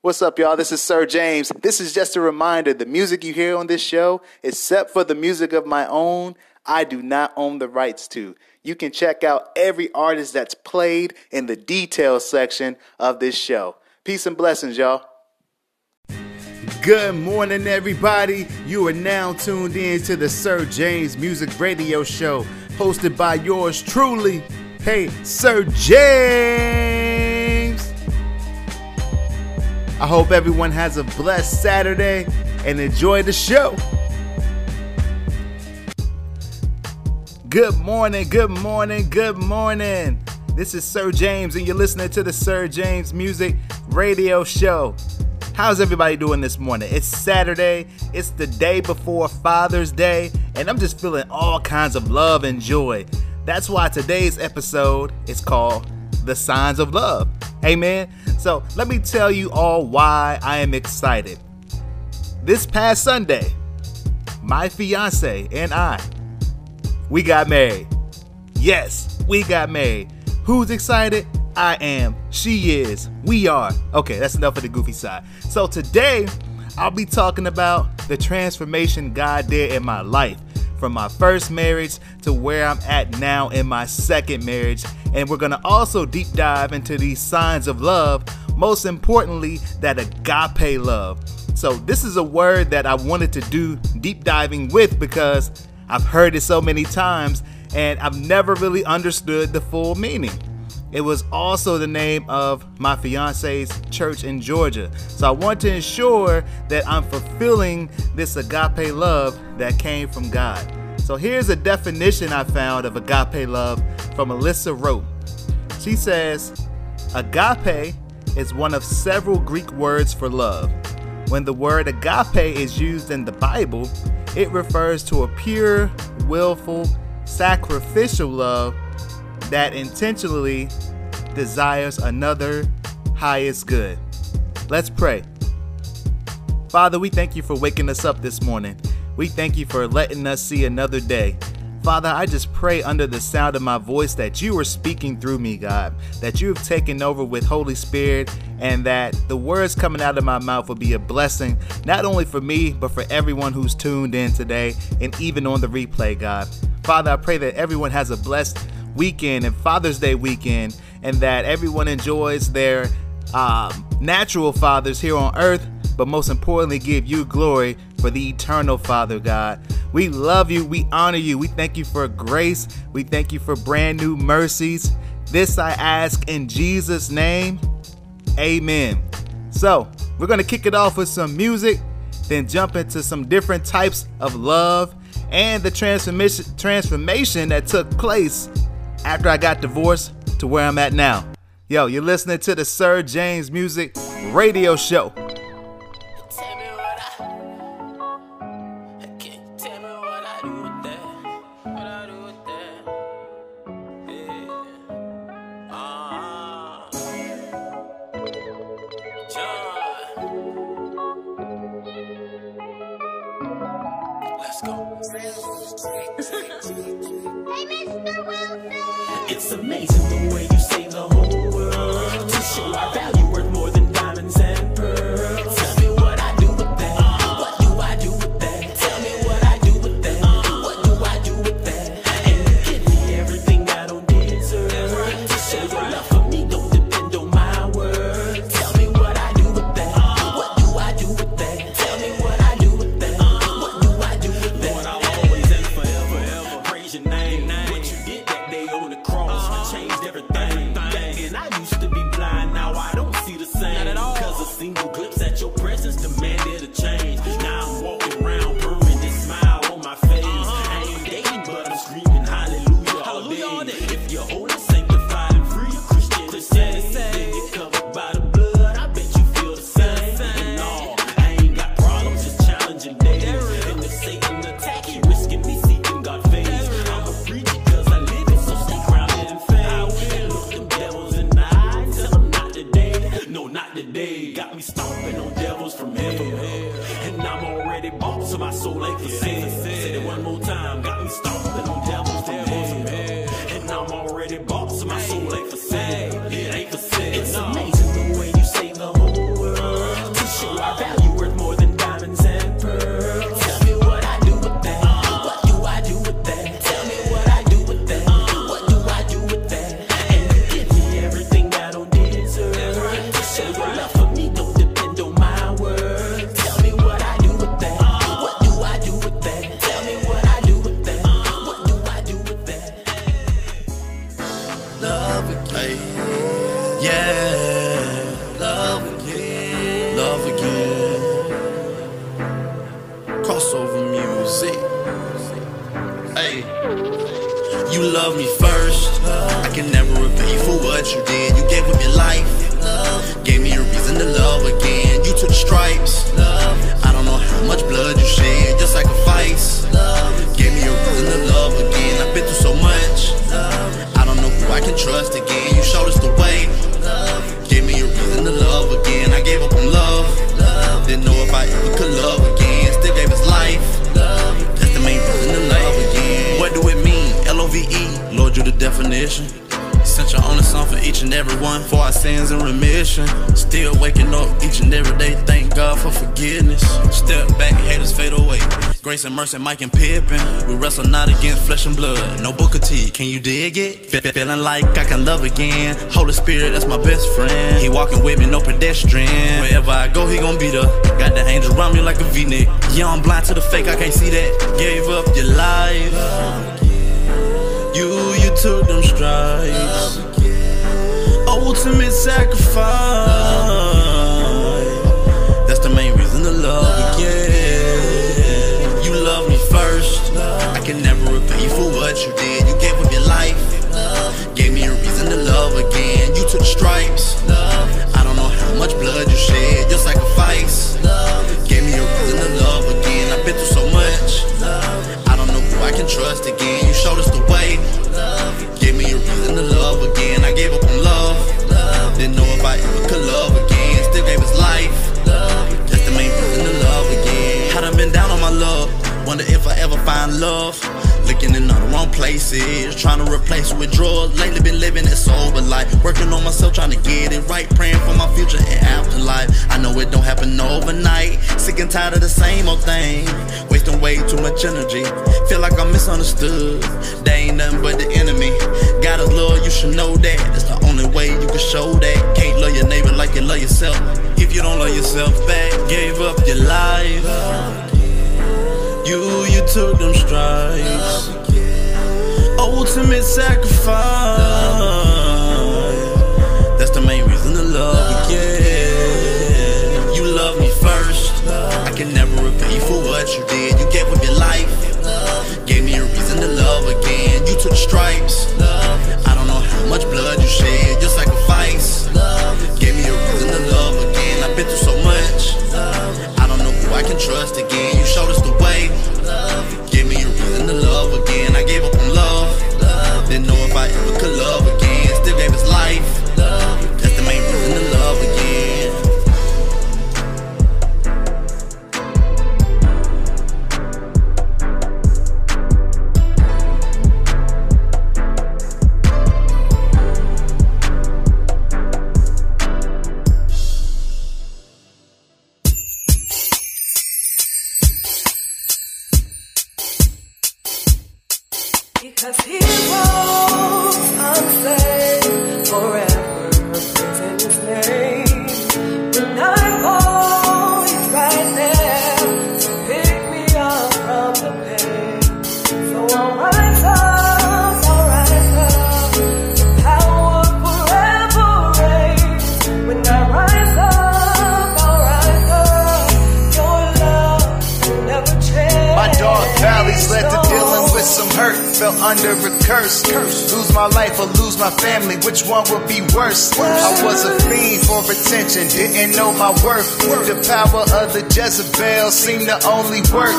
What's up, y'all? This is Sir James. This is just a reminder the music you hear on this show, except for the music of my own, I do not own the rights to. You can check out every artist that's played in the details section of this show. Peace and blessings, y'all. Good morning, everybody. You are now tuned in to the Sir James Music Radio Show, hosted by yours truly. Hey, Sir James. I hope everyone has a blessed Saturday and enjoy the show. Good morning, good morning, good morning. This is Sir James, and you're listening to the Sir James Music Radio Show. How's everybody doing this morning? It's Saturday, it's the day before Father's Day, and I'm just feeling all kinds of love and joy. That's why today's episode is called The Signs of Love. Amen. So let me tell you all why I am excited. This past Sunday, my fiance and I, we got married. Yes, we got married. Who's excited? I am. She is. We are. Okay, that's enough of the goofy side. So today, I'll be talking about the transformation God did in my life from my first marriage to where I'm at now in my second marriage. And we're to also deep dive into these signs of love, most importantly, that agape love. So, this is a word that I wanted to do deep diving with because I've heard it so many times and I've never really understood the full meaning. It was also the name of my fiance's church in Georgia. So I want to ensure that I'm fulfilling this agape love that came from God. So here's a definition I found of agape love from Alyssa Rowe. She says, Agape is one of several Greek words for love. When the word agape is used in the Bible, it refers to a pure, willful, sacrificial love that intentionally desires another highest good. Let's pray. Father, we thank you for waking us up this morning. We thank you for letting us see another day. Father, I just pray under the sound of my voice that you are speaking through me, God, that you have taken over with Holy Spirit, and that the words coming out of my mouth will be a blessing, not only for me, but for everyone who's tuned in today and even on the replay, God. Father, I pray that everyone has a blessed weekend and Father's Day weekend, and that everyone enjoys their um, natural fathers here on earth, but most importantly, give you glory for the eternal Father God. We love you, we honor you, we thank you for grace, we thank you for brand new mercies. This I ask in Jesus' name. Amen. So, we're going to kick it off with some music, then jump into some different types of love and the transformation transformation that took place after I got divorced to where I'm at now. Yo, you're listening to the Sir James Music Radio Show. Mercy, Mike and Pippin. We wrestle not against flesh and blood. No Booker T, can you dig it? Fe- Feeling like I can love again. Holy Spirit, that's my best friend. He walking with me, no pedestrian. Wherever I go, he gon' be there. Got the angel around me like a V-neck. Yeah, I'm blind to the fake, I can't see that. Gave up your life. You, you took them stripes. Ultimate sacrifice. Took the stripes. I don't know how much blood you shed. Your sacrifice. Gave me a reason to love again. I've been through so much. I don't know who I can trust again. You showed us the way. Gave me a reason to love again. I gave up on love. Didn't know if I ever could love again. Still gave us life. That's the main reason to love again. I been down on my love. Wonder if I ever find love. Looking in all the wrong places. Trying to replace with drugs. Lately been living that sober life. Working on myself, trying to get it right. Praying for my future and afterlife. I know it don't happen overnight. Sick and tired of the same old thing. Wasting way too much energy. Feel like I'm misunderstood. They ain't nothing but the enemy. God is love, you should know that. That's the only way you can show that. Can't love your neighbor like you love yourself. If you don't love yourself back, gave up your life. You, you took them stripes. Ultimate sacrifice. That's the main reason to love again. You love me first. I can never repay you for what you did. You gave up your life. Gave me a reason to love again. You took stripes. I don't know how much blood you shed. Your sacrifice. Trust again. You showed us the way. Give me a reason to love again. I gave up on love. Didn't know if I ever could love power of the Jezebel seemed to only work.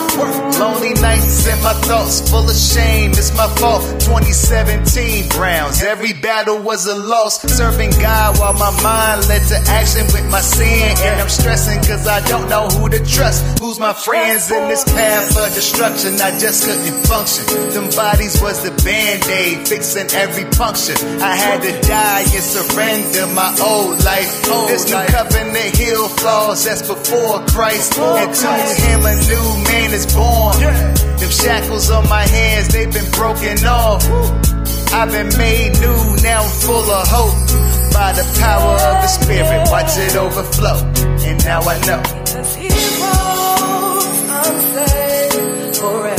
Lonely nights and my thoughts full of shame. It's my fault. 2017 Browns. Every battle was a loss. Serving God while my mind led to action with my sin. And I'm stressing cause I don't know who to trust. Who's my friends in this path of destruction? I just couldn't function. Them bodies was the band-aid fixing every puncture. I had to die and surrender my old life. This new covenant heal flaws that's before Christ. And to him a new man is born. Them shackles on my hands, they've been broken off. I've been made new, now I'm full of hope. By the power of the Spirit, watch it overflow. And now I know. Cause he forever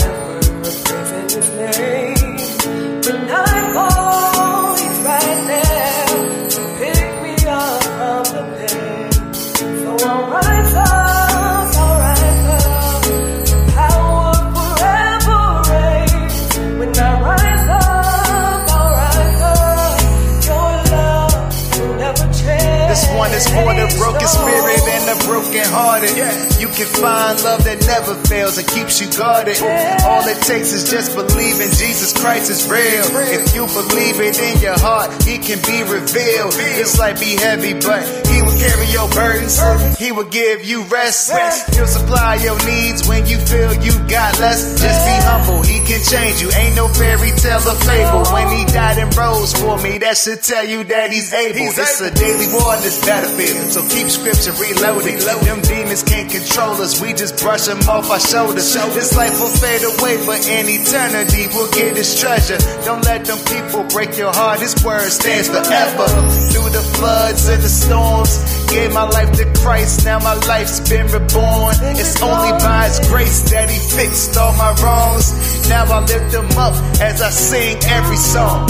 for the broken spirit the broken hearted. You can find love that never fails and keeps you guarded. All it takes is just believing Jesus Christ is real. If you believe it in your heart, He can be revealed. This life be heavy, but He will carry your burdens. He will give you rest. He'll supply your needs when you feel you got less. Just be humble. He can change you. Ain't no fairy tale or fable. When He died and rose for me, that should tell you that He's able. It's a daily war this battlefield. So keep scripture reloading. Them demons can't control us. We just brush them off our shoulders. This life will fade away, but in eternity we'll get this treasure. Don't let them people break your heart. His word stands forever. Through the floods and the storms, gave my life to Christ. Now my life's been reborn. It's only by His grace that He fixed all my wrongs. Now I lift Him up as I sing every song.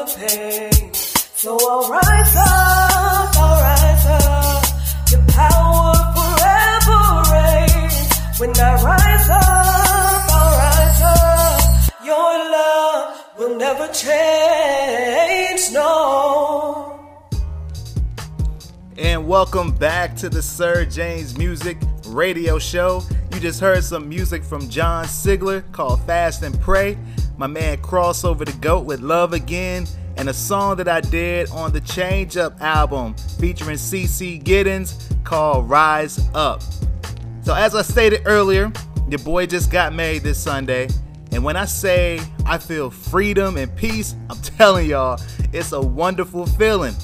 The pain. So I'll rise up, I'll rise up. Your power forever reigns. When I rise up, I'll rise up. Your love will never change, no. And welcome back to the Sir James Music Radio Show. You just heard some music from Jon Sigler called Fast and Pray. My man Crossover Da Goat with Love Again, and a song that I did on the Change Up album featuring CC Giddens called Rise Up. So, as I stated earlier, your boy just got married this Sunday. And when I say I feel freedom and peace, I'm telling y'all, it's a wonderful feeling.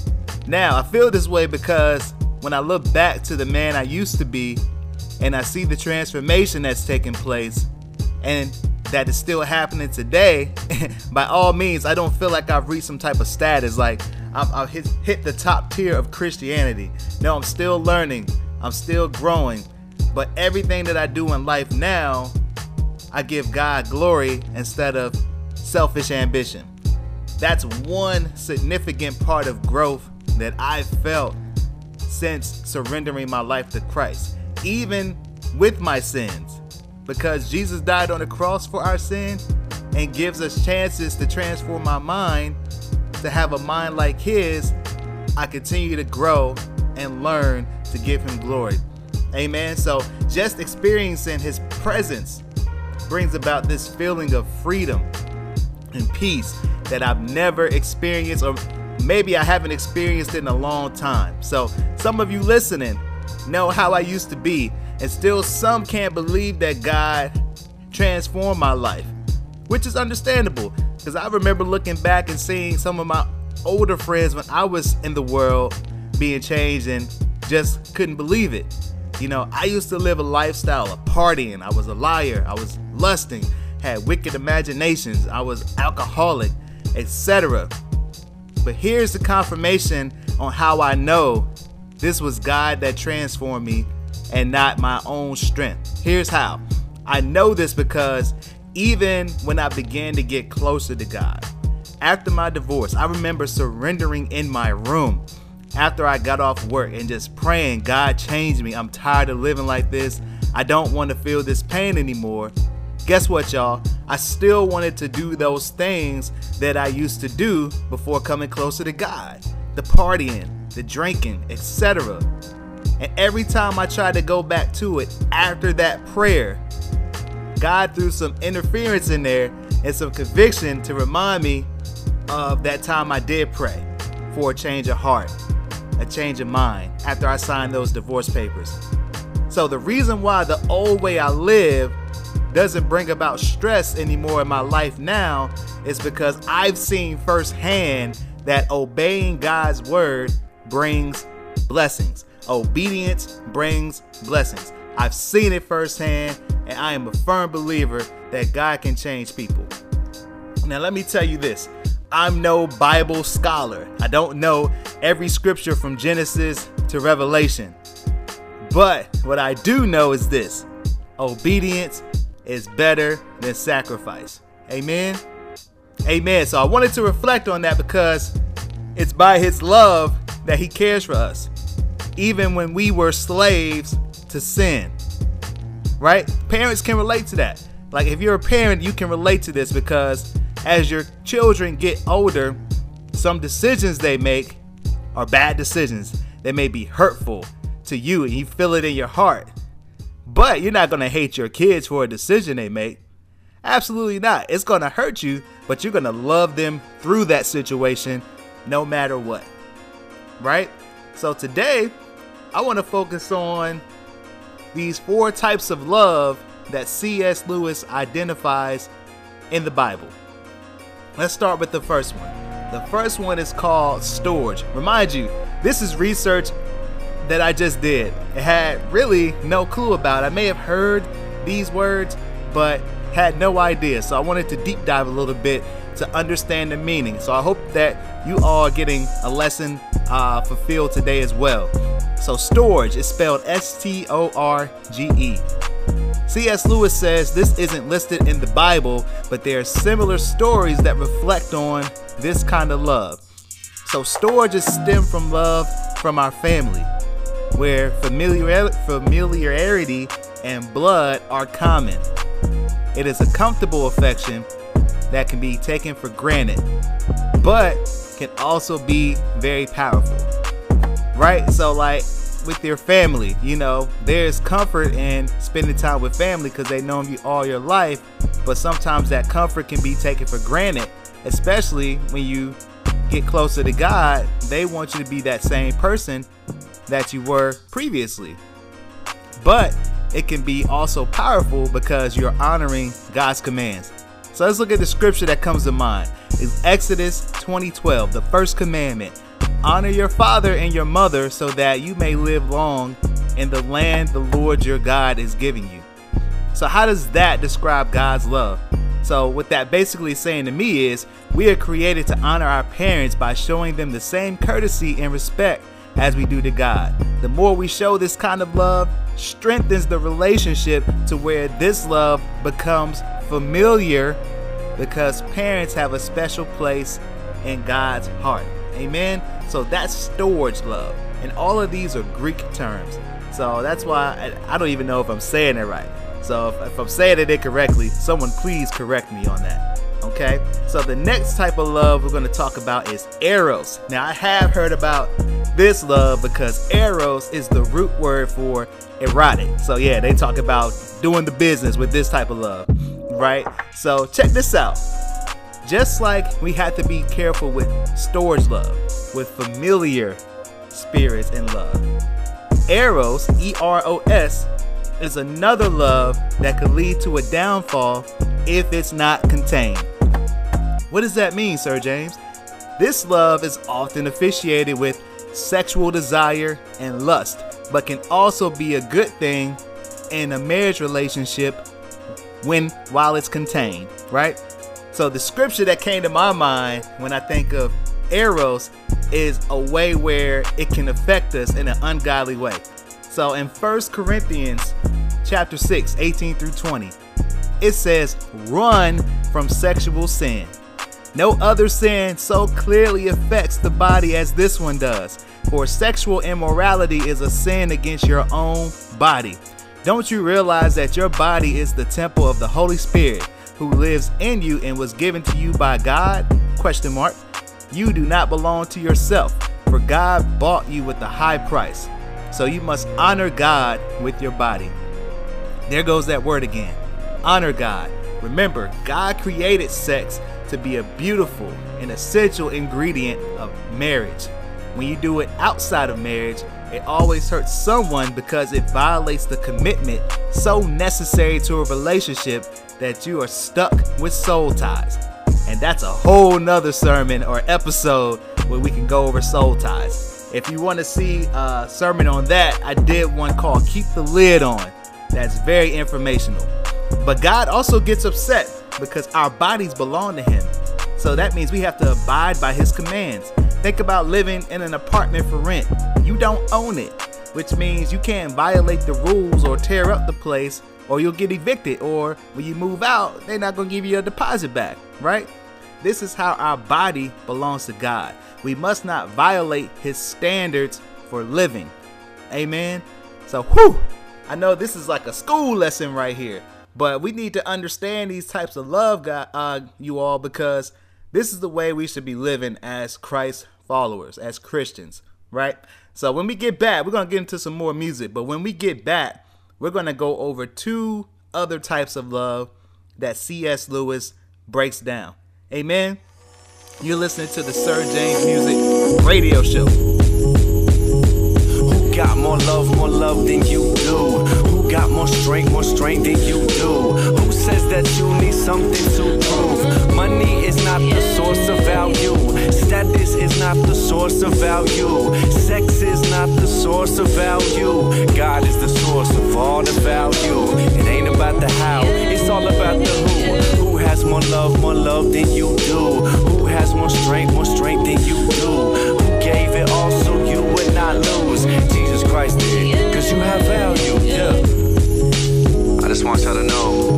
Now, I feel this way because when I look back to the man I used to be and I see the transformation that's taking place and that is still happening today, by all means, I don't feel like I've reached some type of status like I've, I've hit, hit the top tier of Christianity. No, I'm still learning, I'm still growing, but everything that I do in life now, I give God glory instead of selfish ambition. That's one significant part of growth that I've felt since surrendering my life to Christ, even with my sins. Because Jesus died on the cross for our sin and gives us chances to transform our mind to have a mind like His, I continue to grow and learn to give Him glory. Amen. So just experiencing His presence brings about this feeling of freedom and peace that I've never experienced, or maybe I haven't experienced in a long time. So, some of you listening know how I used to be, and still some can't believe that God transformed my life, which is understandable because I remember looking back and seeing some of my older friends when I was in the world being changed and just couldn't believe it. You know, I used to live a lifestyle of partying. I was a liar. I was lusting, had wicked imaginations. I was alcoholic, etc. But here's the confirmation on how I know this was God that transformed me and not my own strength. Here's how. I know this because even when I began to get closer to God, after my divorce, I remember surrendering in my room after I got off work and just praying, God change me. I'm tired of living like this. I don't want to feel this pain anymore. Guess what, y'all? I still wanted to do those things that I used to do before coming closer to God the partying, the drinking, etc. And every time I tried to go back to it after that prayer, God threw some interference in there and some conviction to remind me of that time I did pray for a change of heart, a change of mind after I signed those divorce papers. So the reason why the old way I live doesn't bring about stress anymore in my life now is because I've seen firsthand that obeying God's word brings blessings. Obedience brings blessings. I've seen it firsthand, and I am a firm believer that God can change people. Now, let me tell you this I'm no Bible scholar, I don't know every scripture from Genesis to Revelation. But what I do know is this obedience is better than sacrifice. Amen. Amen. So I wanted to reflect on that because it's by his love that he cares for us, even when we were slaves to sin. Right? Parents can relate to that. Like if you're a parent, you can relate to this because as your children get older, some decisions they make are bad decisions. They may be hurtful to you and you feel it in your heart. But you're not going to hate your kids for a decision they make. Absolutely not. It's going to hurt you, but you're going to love them through that situation no matter what. Right? So today, I want to focus on these four types of love that C.S. Lewis identifies in the Bible. Let's start with the first one. The first one is called storage. Remind you, this is research that I just did. It had really no clue about. I may have heard these words, but had no idea. So I wanted to deep dive a little bit to understand the meaning. So I hope that you all are getting a lesson uh, fulfilled today as well. So storage is spelled S T O R G E. C.S. Lewis says this isn't listed in the Bible, but there are similar stories that reflect on this kind of love. So storages stem from love from our family, where familiar- familiarity and blood are common. It is a comfortable affection that can be taken for granted, but can also be very powerful. Right? So, like with your family, you know, there's comfort in spending time with family because they know you all your life, but sometimes that comfort can be taken for granted, especially when you get closer to God. They want you to be that same person that you were previously. But it can be also powerful because you're honoring God's commands. So let's look at the scripture that comes to mind. It's Exodus 20:12, the first commandment. Honor your father and your mother so that you may live long in the land the Lord your God is giving you. So how does that describe God's love? So what that basically saying to me is we are created to honor our parents by showing them the same courtesy and respect as we do to God. The more we show this kind of love, strengthens the relationship to where this love becomes familiar because parents have a special place in God's heart. Amen. So that's storage love. And all of these are Greek terms. So that's why I, I don't even know if I'm saying it right. So if, if I'm saying it incorrectly, someone please correct me on that. Okay? So the next type of love we're going to talk about is eros. Now I have heard about this love because eros is the root word for erotic. So yeah, they talk about doing the business with this type of love, right? So check this out. Just like we have to be careful with storge love, with familiar spirits in love. Eros, E R O S, is another love that could lead to a downfall if it's not contained. What does that mean, Sir James? This love is often officiated with sexual desire and lust, but can also be a good thing in a marriage relationship when while it's contained, right? So the scripture that came to my mind when I think of eros is a way where it can affect us in an ungodly way. So in 1 Corinthians chapter 6, 18 through 20, it says, "Run from sexual sin." No other sin so clearly affects the body as this one does. For sexual immorality is a sin against your own body. Don't you realize that your body is the temple of the Holy Spirit who lives in you and was given to you by God? Question mark. You do not belong to yourself, for God bought you with a high price. So you must honor God with your body. There goes that word again. Honor God. Remember, God created sex to be a beautiful and essential ingredient of marriage. When you do it outside of marriage, it always hurts someone because it violates the commitment so necessary to a relationship that you are stuck with soul ties. And that's a whole nother sermon or episode where we can go over soul ties. If you want to see a sermon on that, I did one called Keep the Lid On. that's very informational. But God also gets upset because our bodies belong to Him. So that means we have to abide by His commands. Think about living in an apartment for rent. You don't own it, which means you can't violate the rules or tear up the place, or you'll get evicted, or when you move out, they're not going to give you your deposit back, right? This is how our body belongs to God. We must not violate His standards for living. Amen. So, whew, I know this is like a school lesson right here, but we need to understand these types of love, God, uh, you all, because this is the way we should be living as Christ followers, as Christians, right? So when we get back, we're gonna get into some more music, but when we get back, we're gonna go over two other types of love that C.S. Lewis breaks down. Amen. You're listening to the Sir James Music Radio Show. Who got more love, more love than you do? Who got more strength, more strength than you do? Says that you need something to prove? Money is not the source of value. Status is not the source of value. Sex is not the source of value. God is the source of all the value. It ain't about the how, it's all about the who. Who has more love, more love than you do? Who has more strength, more strength than you do? Who gave it all so you would not lose? Jesus Christ did, cause you have value, yeah. I just want y'all to know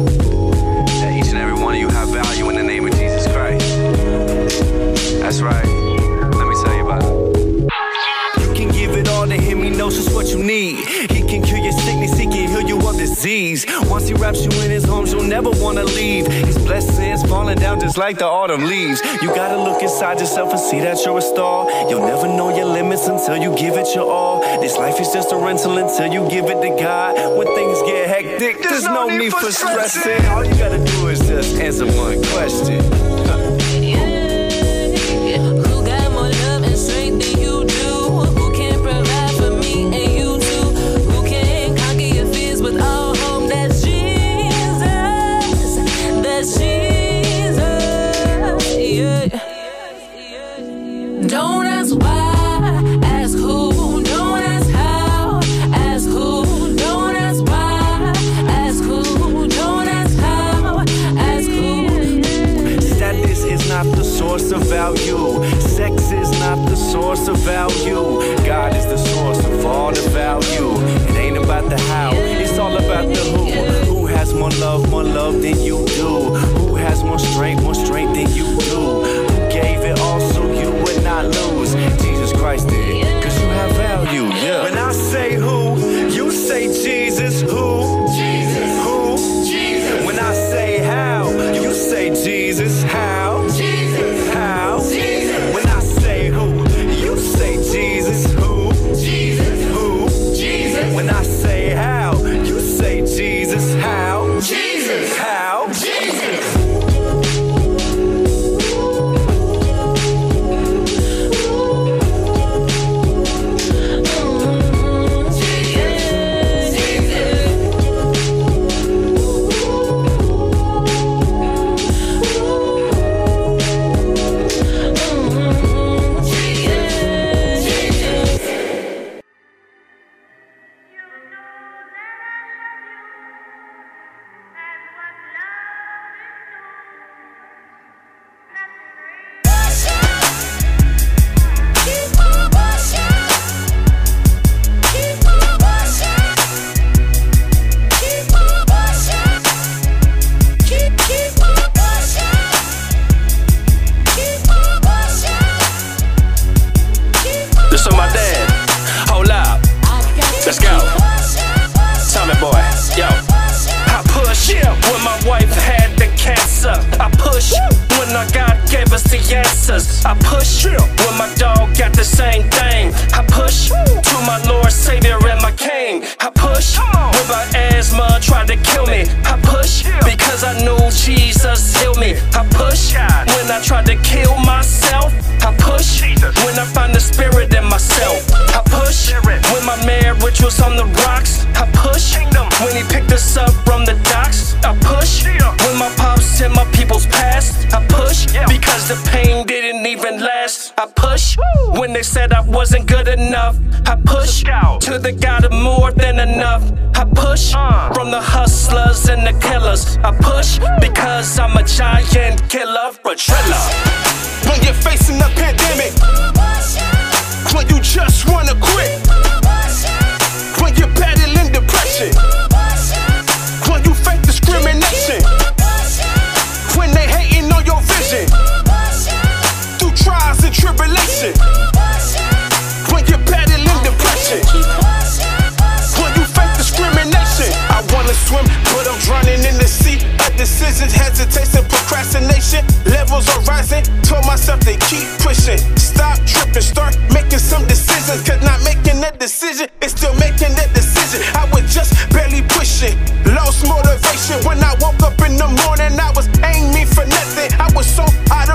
That's right. Let me tell you about it. You can give it all to him, he knows just what you need. He can cure your sickness, he can heal you of disease. Once he wraps you in his arms, you'll never wanna leave. His blessings falling down just like the autumn leaves. You gotta look inside yourself and see that you're a star. You'll never know your limits until you give it your all. This life is just a rental until you give it to God. When things get hectic, there's no need for stressing. All you gotta do is just answer one question. Don't ask why, ask who. Don't ask how, ask who. Don't ask why, ask who. Don't ask how, ask who. Status is not the source of value. Sex is not the source of value. God is the source of all the value. It ain't about the how, it's all about the who. Who has more love, more love than you do? Who has more strength, more strength than you? Christ did, cause you have value, yeah. When I say who, a decision is still making that decision. I was just barely pushing. Lost motivation when I woke up in the morning. I was aiming for nothing. I was so out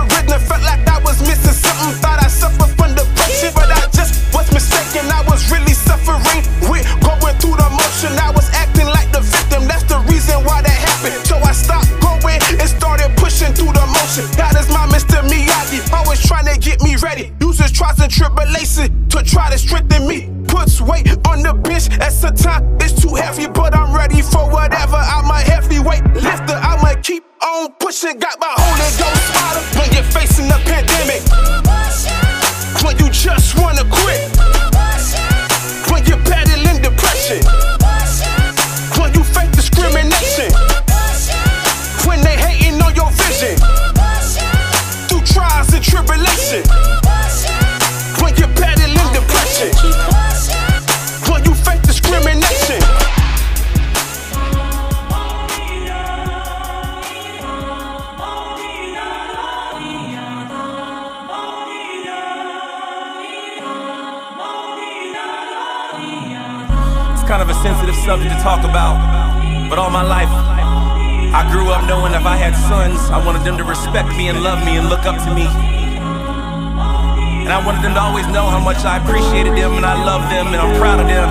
me and love me and look up to me. And I wanted them to always know how much I appreciated them and I love them and I'm proud of them.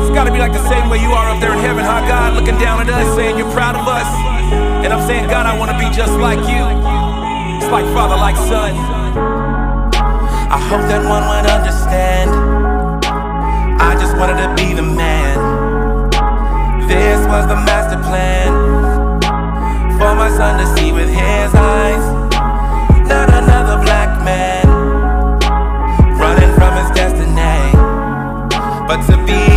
It's gotta be like the same way you are up there in heaven, huh? God looking down at us, saying you're proud of us. And I'm saying, God, I wanna be just like you. It's like father, like son. I hope that one would understand. I just wanted to be the man. This was the master plan for my son to see with his eyes. Not another black man running from his destiny, but to be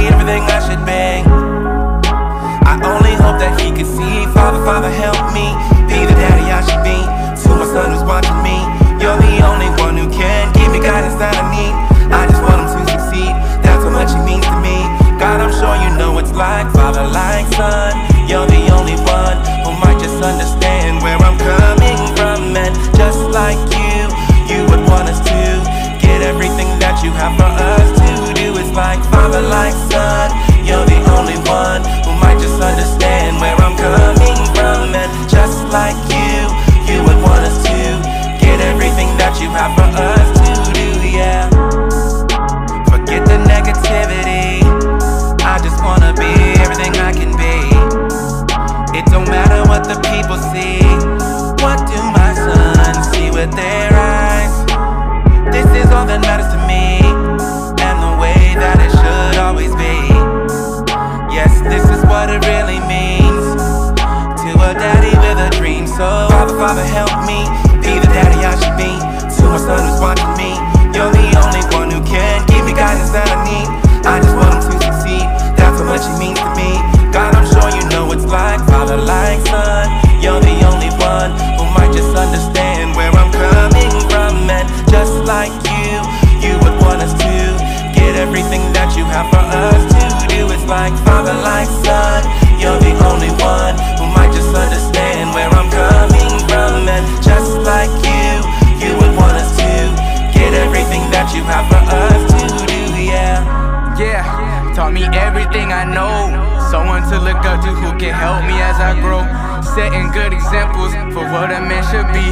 like son. You're the only one who might just understand where I'm coming from, and just like you, you would want us to get everything that you have for us to do. It's like father, like son. to look up to who can help me as I grow. Setting good examples for what a man should be.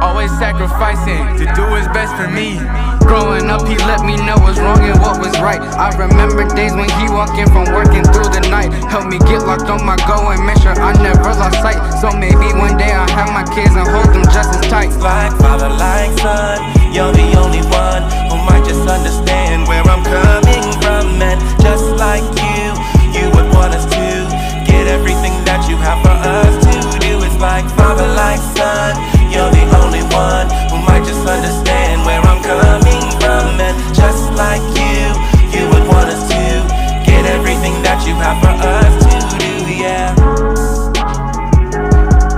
Always sacrificing to do his best for me. Growing up, he let me know what's wrong and what was right. I remember days when he walked in from working through the night. Helped me get locked on my go and make sure I never lost sight. So maybe one day I'll have my kids and hold them just as tight. Like father, like son, you're the only one who might just understand where I'm coming from. And just like you, you would want us to did everything that you have for us to do. It's like father, like son. You're the only one who might just understand where I'm coming from. And just like you, you would want us to get everything that you have for us to do, yeah.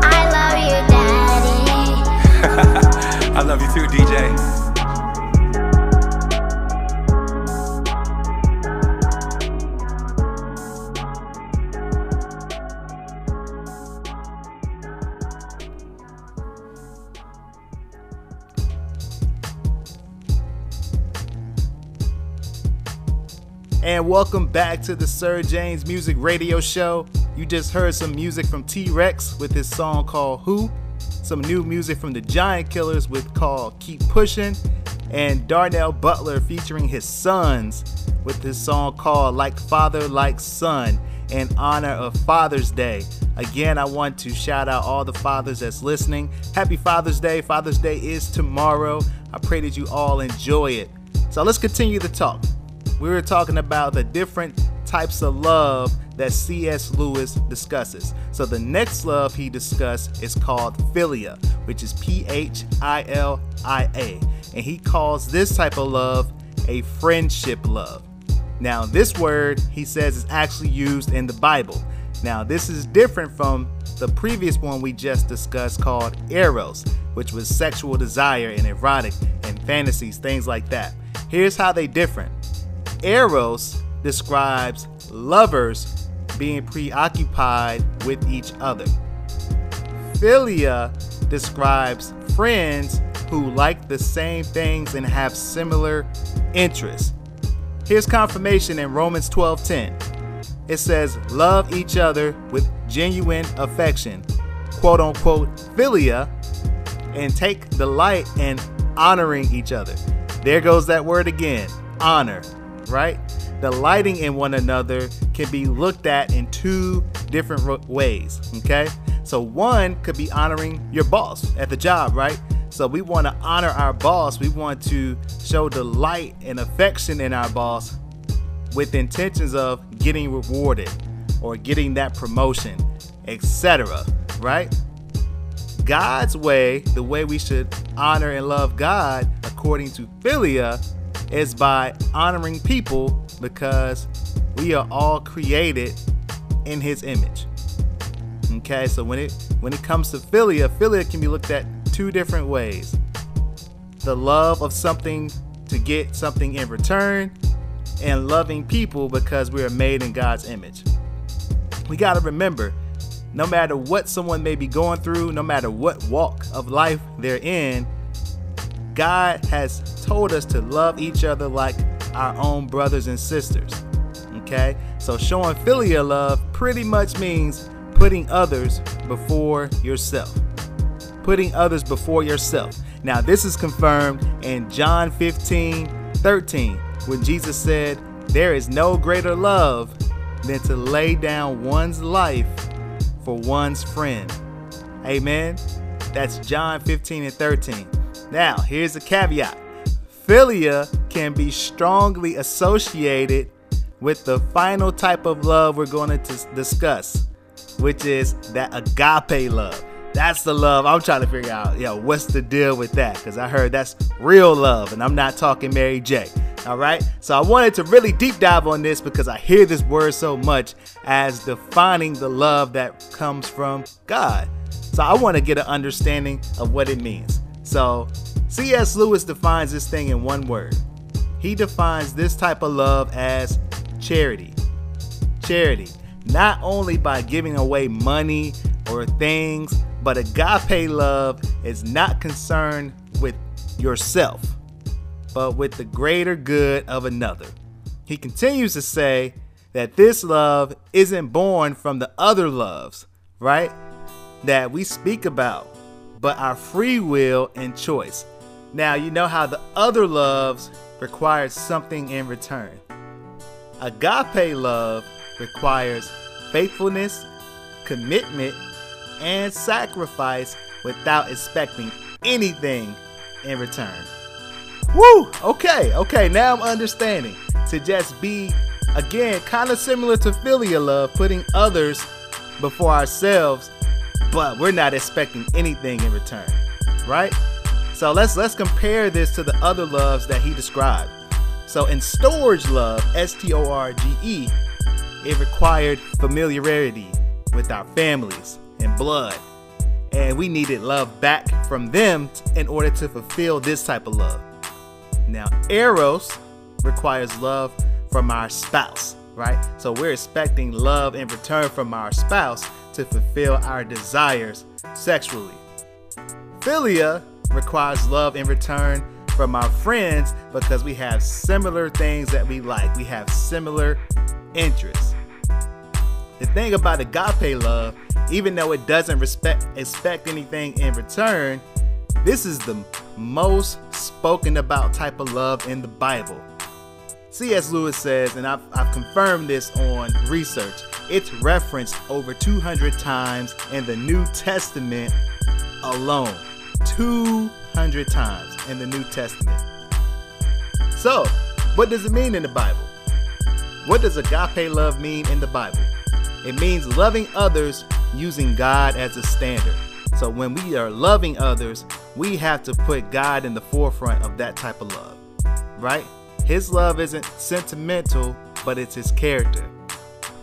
I love you, Daddy. I love you too, DJ. And welcome back to the Sir James Music Radio Show. You just heard some music from T-R3x with his song called Who, some new music from the Giantkillas with called Keep Pushing, and Darnel Butler featuring his sons with his song called Like Father, Like Son in honor of Father's Day. Again, I want to shout out all the fathers that's listening. Happy Father's Day. Father's Day is tomorrow. I pray that you all enjoy it. So let's continue the talk we were talking about the different types of love that C.S. Lewis discusses. So the next love he discussed is called philia, which is P H I L I A. And he calls this type of love a friendship love. Now, this word he says is actually used in the Bible. Now, this is different from the previous one we just discussed called eros, which was sexual desire and erotic and fantasies, things like that. Here's how they different. Eros describes lovers being preoccupied with each other. Philia describes friends who like the same things and have similar interests. Here's confirmation in Romans 12:10. It says, "Love each other with genuine affection." quote unquote philia and take delight in honoring each other. There goes that word again, honor right? Delighting in one another can be looked at in two different ways, okay? So, one could be honoring your boss at the job, right? So, we want to honor our boss. We want to show delight and affection in our boss with intentions of getting rewarded or getting that promotion, etc., right? God's way, the way we should honor and love God, according to Philia, is by honoring people because we are all created in his image. Okay, so when it when it comes to philia, philia can be looked at two different ways. The love of something to get something in return and loving people because we are made in God's image. We got to remember no matter what someone may be going through, no matter what walk of life they're in, God has told us to love each other like our own brothers and sisters. Okay? So showing filial love pretty much means putting others before yourself. Putting others before yourself. Now, this is confirmed in John 15 13, when Jesus said, There is no greater love than to lay down one's life for one's friend. Amen. That's John 15 and 13. Now, here's a caveat philia can be strongly associated with the final type of love we're going to discuss, which is that agape love. That's the love I'm trying to figure out. Yo, what's the deal with that? Because I heard that's real love, and I'm not talking Mary J. All right. So I wanted to really deep dive on this because I hear this word so much as defining the love that comes from God. So I want to get an understanding of what it means. So C.S. Lewis defines this thing in one word. He defines this type of love as charity. Charity, not only by giving away money or things, but agape love is not concerned with yourself, but with the greater good of another. He continues to say that this love isn't born from the other loves, right? That we speak about, but our free will and choice. Now, you know how the other loves require something in return. Agape love requires faithfulness, commitment, and sacrifice without expecting anything in return. Woo! Okay, okay, now I'm understanding. To just be, again, kind of similar to filial love, putting others before ourselves, but we're not expecting anything in return, right? So let's let's compare this to the other loves that he described. So in storge love, S T O R G E, it required familiarity with our families and blood and we needed love back from them in order to fulfill this type of love. Now, Eros requires love from our spouse, right? So we're expecting love in return from our spouse to fulfill our desires sexually. Philia requires love in return from our friends because we have similar things that we like. We have similar interests. The thing about agape love, even though it doesn't respect expect anything in return, this is the most spoken about type of love in the Bible. C.S. Lewis says, and I've, I've confirmed this on research, it's referenced over 200 times in the New Testament alone. 200 times in the New Testament. So, what does it mean in the Bible? What does agape love mean in the Bible? It means loving others using God as a standard. So when we are loving others, we have to put God in the forefront of that type of love, right? His love isn't sentimental, but it's his character.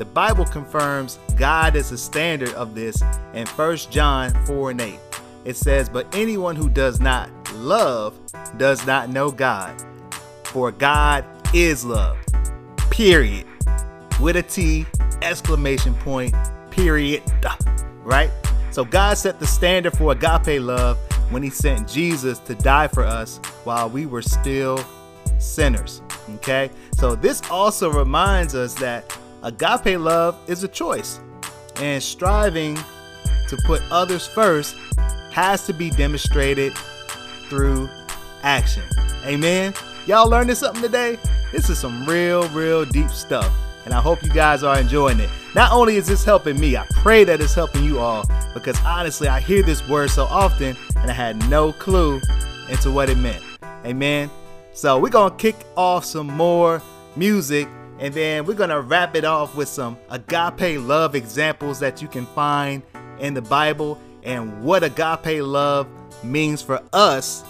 The Bible confirms God is the standard of this in 1 John 4 and 8. It says, But anyone who does not love does not know God, for God is love. Period. With a T, exclamation point, period. Right? So God set the standard for agape love when he sent Jesus to die for us while we were still sinners. Okay? So this also reminds us that agape love is a choice. And striving to put others first has to be demonstrated through action. Amen. Y'all learning something today? This is some real, real deep stuff. And I hope you guys are enjoying it. Not only is this helping me, I pray that it's helping you all because honestly, I hear this word so often and I had no clue into what it meant. Amen. So we're going to kick off some more music and then we're going to wrap it off with some agape love examples that you can find in the Bible and what agape love means for us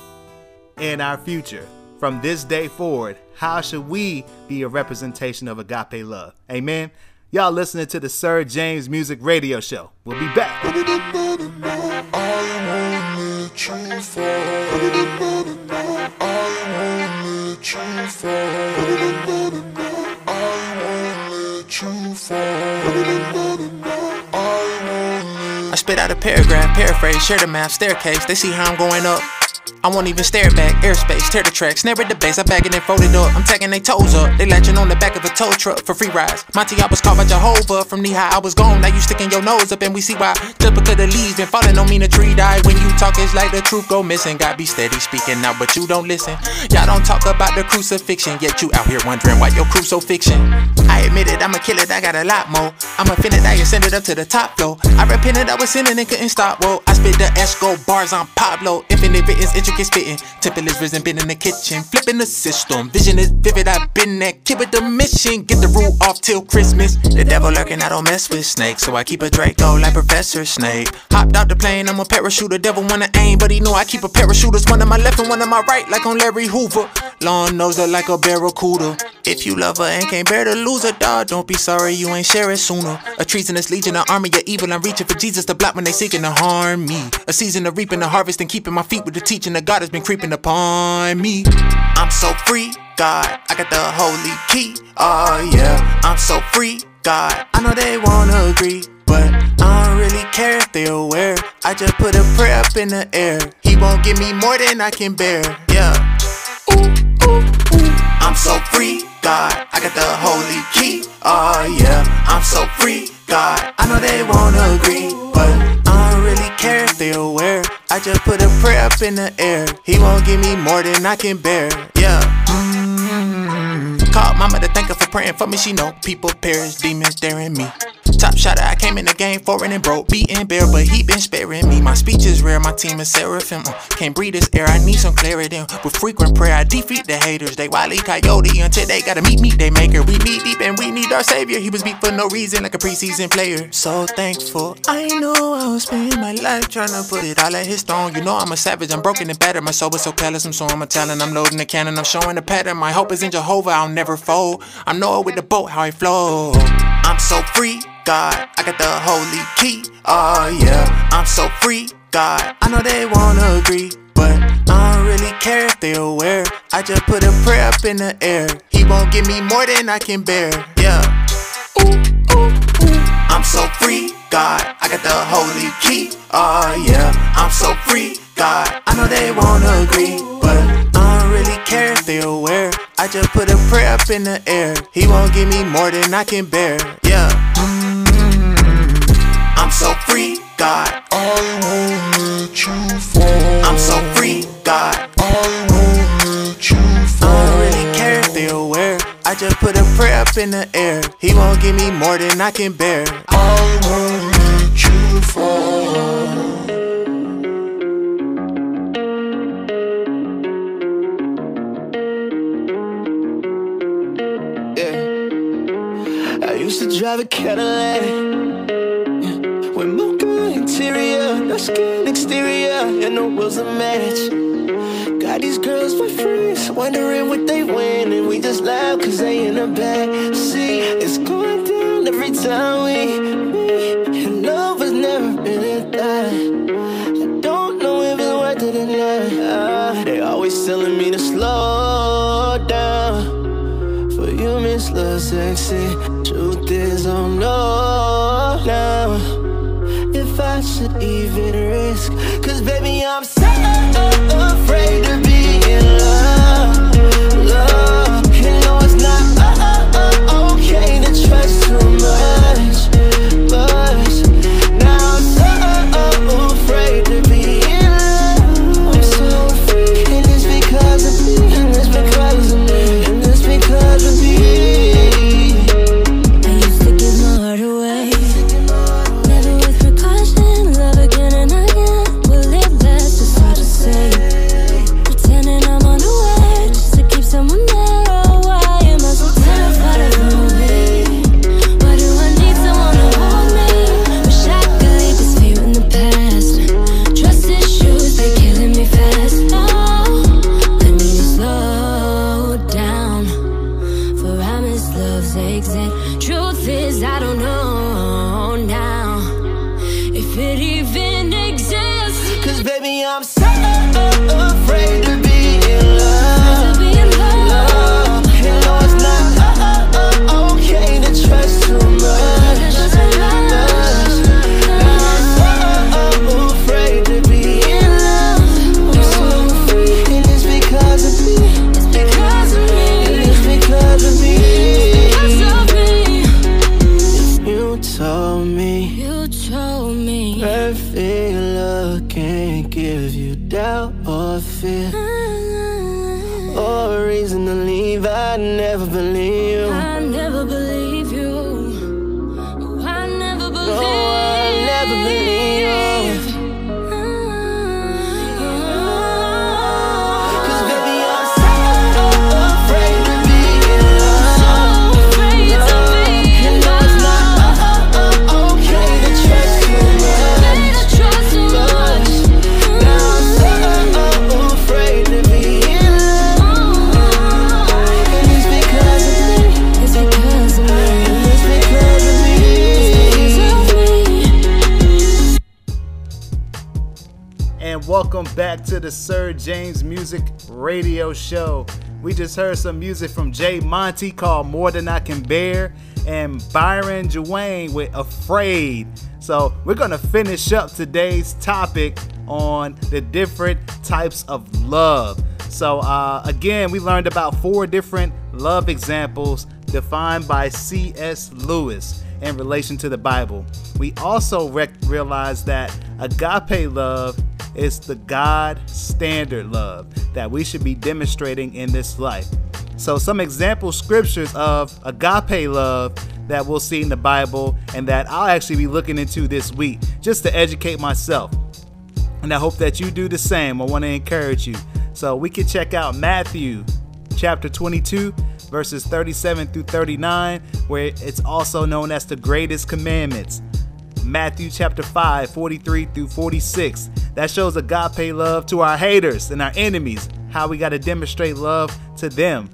in our future. From this day forward, how should we be a representation of agape love? Amen. Y'all listening to the Sir James Music Radio Show. We'll be back. I spit out a paragraph, paraphrase, share the map, staircase. They see how I'm going up. I won't even stare back, airspace, tear the tracks, never at the base. I bag it and fold it up. I'm tagging they toes up. They latching on the back of a tow truck for free rides. Monty, I was caught by Jehovah from knee high. I was gone, now you sticking your nose up and we see why. Just because the leaves been falling don't mean the tree died. When you talk, it's like the truth go missing. God be steady speaking now, but you don't listen. Y'all don't talk about the crucifixion, yet you out here wondering why your crew so fiction. I admit it, I'ma kill it, I got a lot more. I'm offended, I can send it up to the top flow. I repented, I was sinning and couldn't stop. Whoa, I spit the Esco bars on Pablo. Infinite is intricate spitting. Temple is risen, been in the kitchen, flipping the system. Vision is vivid, I've been there. Keep it the mission, get the rule off till Christmas. The devil lurking, I don't mess with snakes, so I keep a Draco like Professor Snape. Hopped out the plane, I'm a parachuter. Devil wanna aim, but he know I keep a parachuters. One on my left and one on my right, like on Larry Hoover. Long nose like a barracuda. If you love her and can't bear to lose her, dog, don't be sorry you ain't share it sooner. A treasonous legion, an army of evil. I'm reaching for Jesus to block when they seeking to harm me. A season of reaping the harvest and keeping my feet with the teaching of God has been creeping upon me. I'm so free, God. I got the holy key. Oh yeah, I'm so free, God. I know they wanna agree. But I don't really care if they're aware. I just put a prayer up in the air. He won't give me more than I can bear. Yeah. Ooh. I'm so free, God. I got the holy key. Oh yeah, I'm so free, God. I know they won't agree, but I don't really care if they're aware. I just put a prayer up in the air. He won't give me more than I can bear. Yeah. Mm-hmm. Called mama to thank her for praying for me. She know people perish, demons daring me. Top shotter, I came in the game foreign and broke, beating bare, but he been sparing me. My speech is rare, my team is seraphim. Uh, can't breathe this air, I need some clarity. With frequent prayer, I defeat the haters. They wily coyote until they gotta meet me. They maker, we need deep and we need our savior. He was beat for no reason, like a preseason player. So thankful. I know I will spend my life trying to put it all at his throne. You know I'm a savage, I'm broken and battered. My soul is so callous, I'm so I'm a talent. I'm loading the cannon, I'm showing the pattern. My hope is in Jehovah, I'll never fold. I'm Noah with the boat, how I flow. I'm so free. God, I got the holy key. Oh yeah, I'm so free. God. I know they wanna agree, but I don't really care if they're aware. I just put a prayer up in the air. He won't give me more than I can bear. Yeah. Ooh, ooh, ooh. I'm so free, God. I got the holy key. Oh yeah, I'm so free, God. I know they wanna agree, but care if they're aware. I just put a prayer up in the air. He won't give me more than I can bear. Yeah. Mm, I'm so free, God. I won't let you fall. I'm so free, God. I won't let you fall. I don't really care if they're aware. I just put a prayer up in the air. He won't give me more than I can bear. I won't let you fall. Used to drive a Cadillac yeah. with mocha interior, no skin exterior, and no wheels a match. Got these girls, my friends, wondering what they win, and we just laugh cause they in the back. See, it's going down every time we meet, and love has never been that. I don't know if it's worth it or not. They always telling me to slow sexy. Truth is, I don't know now if I should even risk. Cause baby, I'm so afraid to be in love. Just heard some music from J Monty called More Than I Can Bear and Byron Juane with Afraid. So we're gonna finish up today's topic on the different types of love. So uh, again, we learned about four different love examples defined by C.S. Lewis in relation to the Bible. We also rec- realized that agape love is the God standard love that we should be demonstrating in this life. So, some example scriptures of agape love that we'll see in the Bible and that I'll actually be looking into this week just to educate myself. And I hope that you do the same. I want to encourage you. So, we can check out Matthew chapter 22, verses 37 through 39, where it's also known as the greatest commandments. Matthew chapter 5, 43 through 46. That shows agape love to our haters and our enemies, how we got to demonstrate love to them.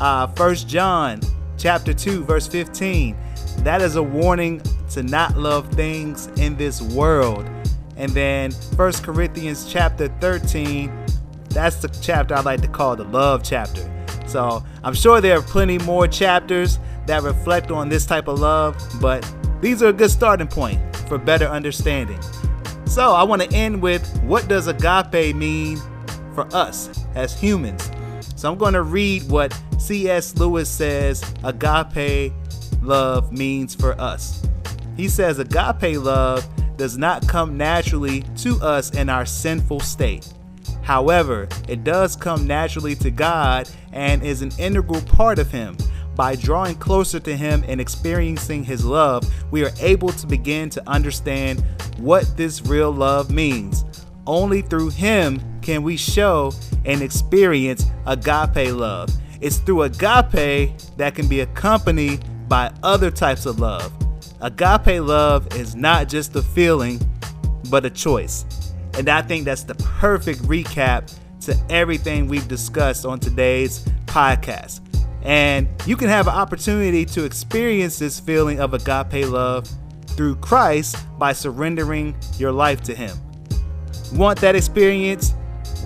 Uh, 1 John chapter 2, verse 15. That is a warning to not love things in this world. And then 1 Corinthians chapter 13, that's the chapter I like to call the love chapter. So I'm sure there are plenty more chapters that reflect on this type of love, but these are a good starting point for better understanding. So I want to end with what does agape mean for us as humans? So I'm going to read what C.S. Lewis says agape love means for us. He says agape love does not come naturally to us in our sinful state. However, it does come naturally to God and is an integral part of Him. By drawing closer to Him and experiencing His love, we are able to begin to understand what this real love means. Only through Him can we show and experience agape love. It's through agape that can be accompanied by other types of love. Agape love is not just a feeling, but a choice. And I think that's the perfect recap to everything we've discussed on today's podcast. And you can have an opportunity to experience this feeling of agape love through Christ by surrendering your life to Him. Want that experience?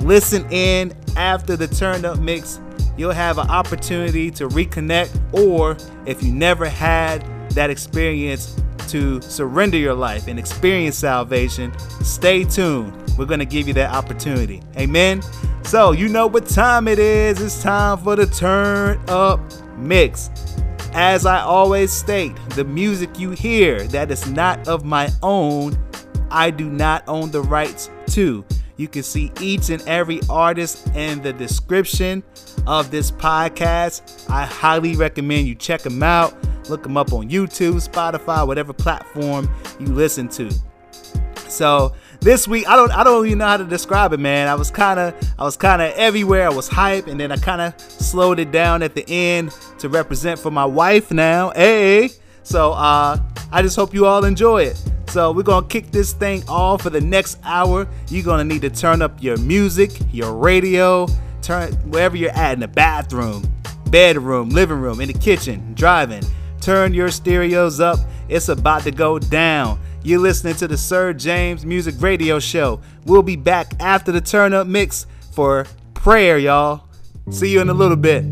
Listen in after the turn up mix. You'll have an opportunity to reconnect, or if you never had that experience to surrender your life and experience salvation, stay tuned. We're going to give you that opportunity. Amen. So, you know what time it is. It's time for the turn up mix. As I always state, the music you hear that is not of my own, I do not own the rights to. You can see each and every artist in the description of this podcast. I highly recommend you check them out. Look them up on YouTube, Spotify, whatever platform you listen to. So this week, I don't I don't even know how to describe it, man. I was kind of I was kind of everywhere. I was hype, and then I kind of slowed it down at the end to represent for my wife now. Hey, so uh, I just hope you all enjoy it. So we're gonna kick this thing off for the next hour. You're gonna need to turn up your music, your radio, turn wherever you're at in the bathroom, bedroom, living room, in the kitchen, driving. Turn your stereos up. It's about to go down. You're listening to the Sir James Music Radio Show. We'll be back after the turn up mix for prayer, y'all. See you in a little bit.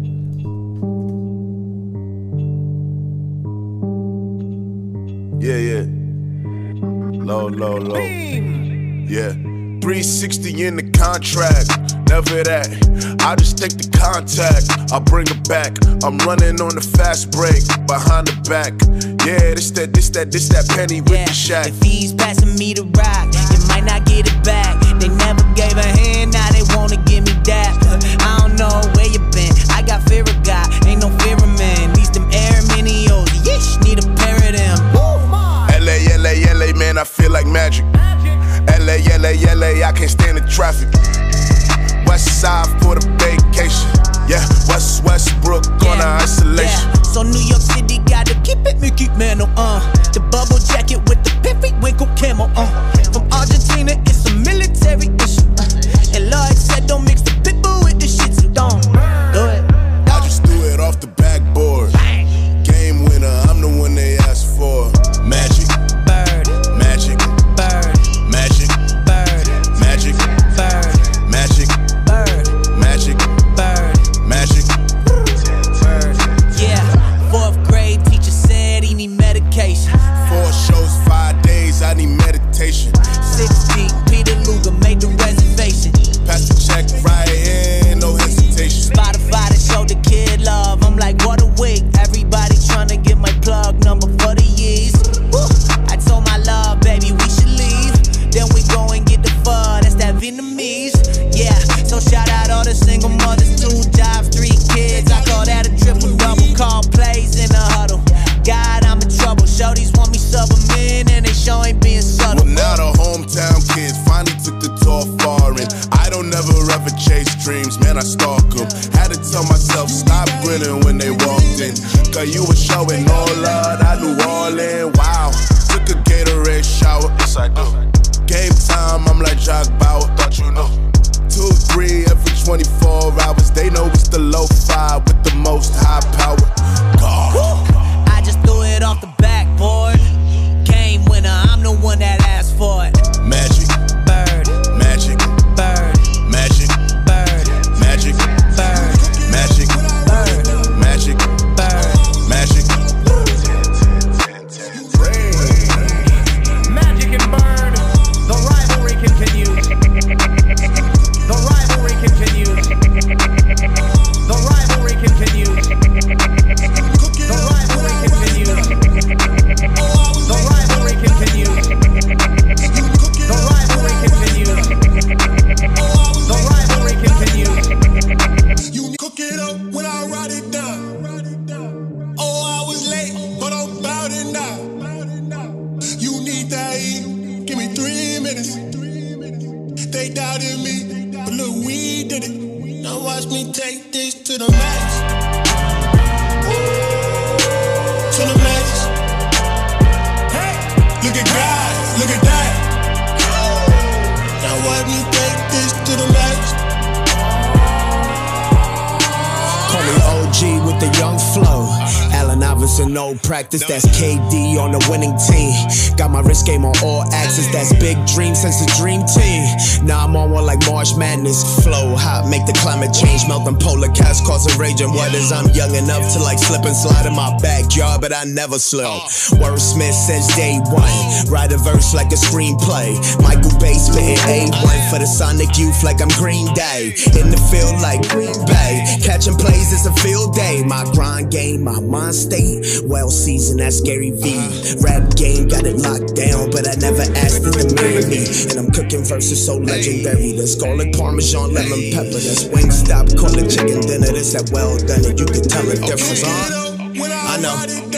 Yeah, yeah. Low, low, low. Yeah. 360 in the contract. Never that. I just take the contact. I bring it back. I'm running on the fast break. Behind the back. Yeah, this that, this that, this that penny with the Shaq. If he's passing me the rock, you might not get it back. They never gave a hand, now they wanna give me that. I don't know where you been. I got fear of God, ain't no fear of man. These them air minios, yeesh, need a pair of them. LA, LA, LA, man, I feel like magic. LA, LA, LA, I can't stand the traffic. West side for the vacation. Yeah, West Westbrook on the isolation. Yeah, so New York City gotta keep it Mickey Mantle, uh. The bubble jacket with the pimpy winkle camel, uh. Never slow. Wordsmith since day one. Write a verse like a screenplay. Michael Bay spitting A1 for the Sonic Youth like I'm Green Day. In the field like Green Bay. Catching plays is a field day. My grind game, my mind state. Well seasoned, that's Gary V. Rap game got it locked down, but I never asked it to marry me. And I'm cooking verses so legendary. That's garlic parmesan, lemon pepper. That's Wingstop, call it chicken dinner. This that well done, and you can tell the difference, huh? I know.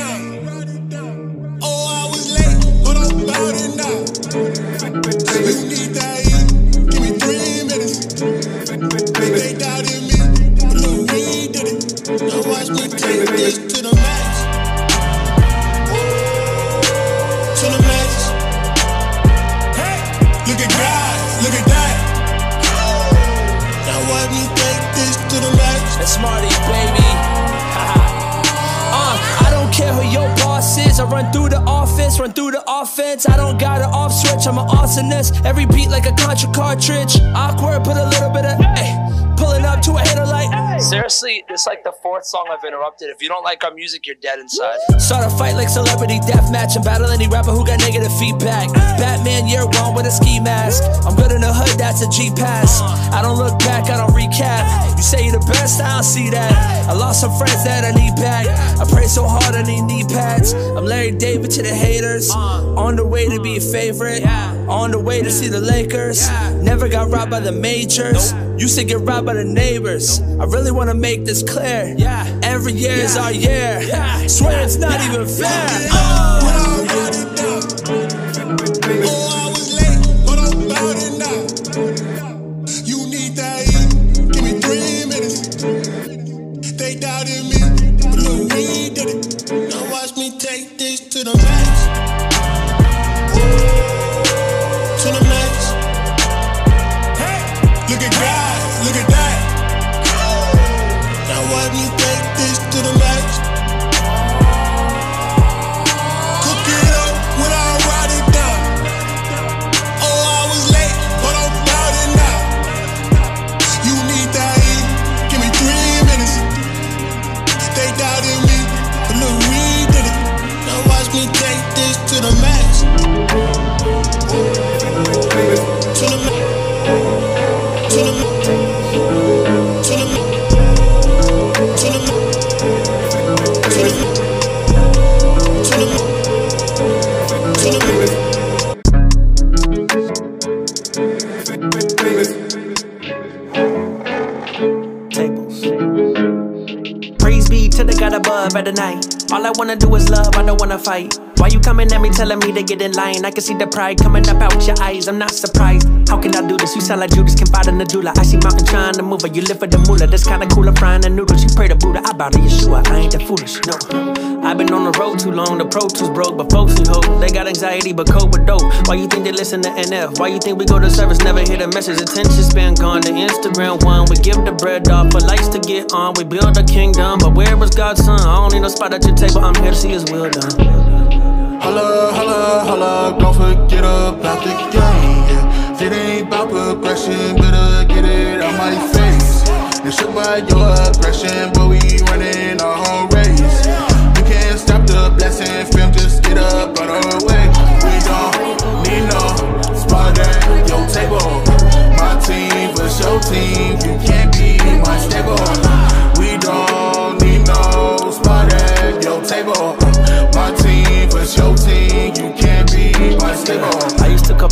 Run through the office, run through the offense. I don't got an off switch. I'm an awesomeness. Every beat like a contra cartridge. Awkward, put a little bit of hey. Pulling up to a hitter like. Seriously, it's like the fourth song I've interrupted. If you don't like our music, you're dead inside. Start a fight like celebrity deathmatch and battle any rapper who got negative feedback. Batman year one with a ski mask. I'm good in the hood, that's a G pass. I don't look back, I don't recap. You say you're the best, I don't see that. I lost some friends that I need back. I pray so hard, I need knee pads. I'm Larry David to the haters. On the way to be a favorite. On the way to see the Lakers. Never got robbed by the majors. Used to get robbed by the neighbors. I really wanna make this clear. Yeah. Every year is our year. Yeah. Swear it's not even fair. You need that give me three minutes. They doubted me, but look, we did it. Now watch me take this to the max. All I wanna do is love, I don't wanna fight. Why you coming at me telling me to get in line? I can see the pride coming up out your eyes. I'm not surprised. How can I do this? You sound like Judas, confide in the doula. I see mountain trying to move her. You live for the moolah. That's kinda cool. I'm frying the noodles. You pray to Buddha. I bow to Yeshua. I ain't that foolish. No. I've been on the road too long. The pro tools broke, but folks who hope they got anxiety, but cope with dope. Why you think they listen to NF? Why you think we go to service, never hear the message? Attention span gone. The Instagram one. We give the bread off for likes to get on. We build a kingdom, but where was God's son? I don't need no spot at your table. I'm here to see His will done. Holla, holla, holla, don't forget about the game. Yeah. If it ain't about progression, better get it out my face. Shook by your aggression, but we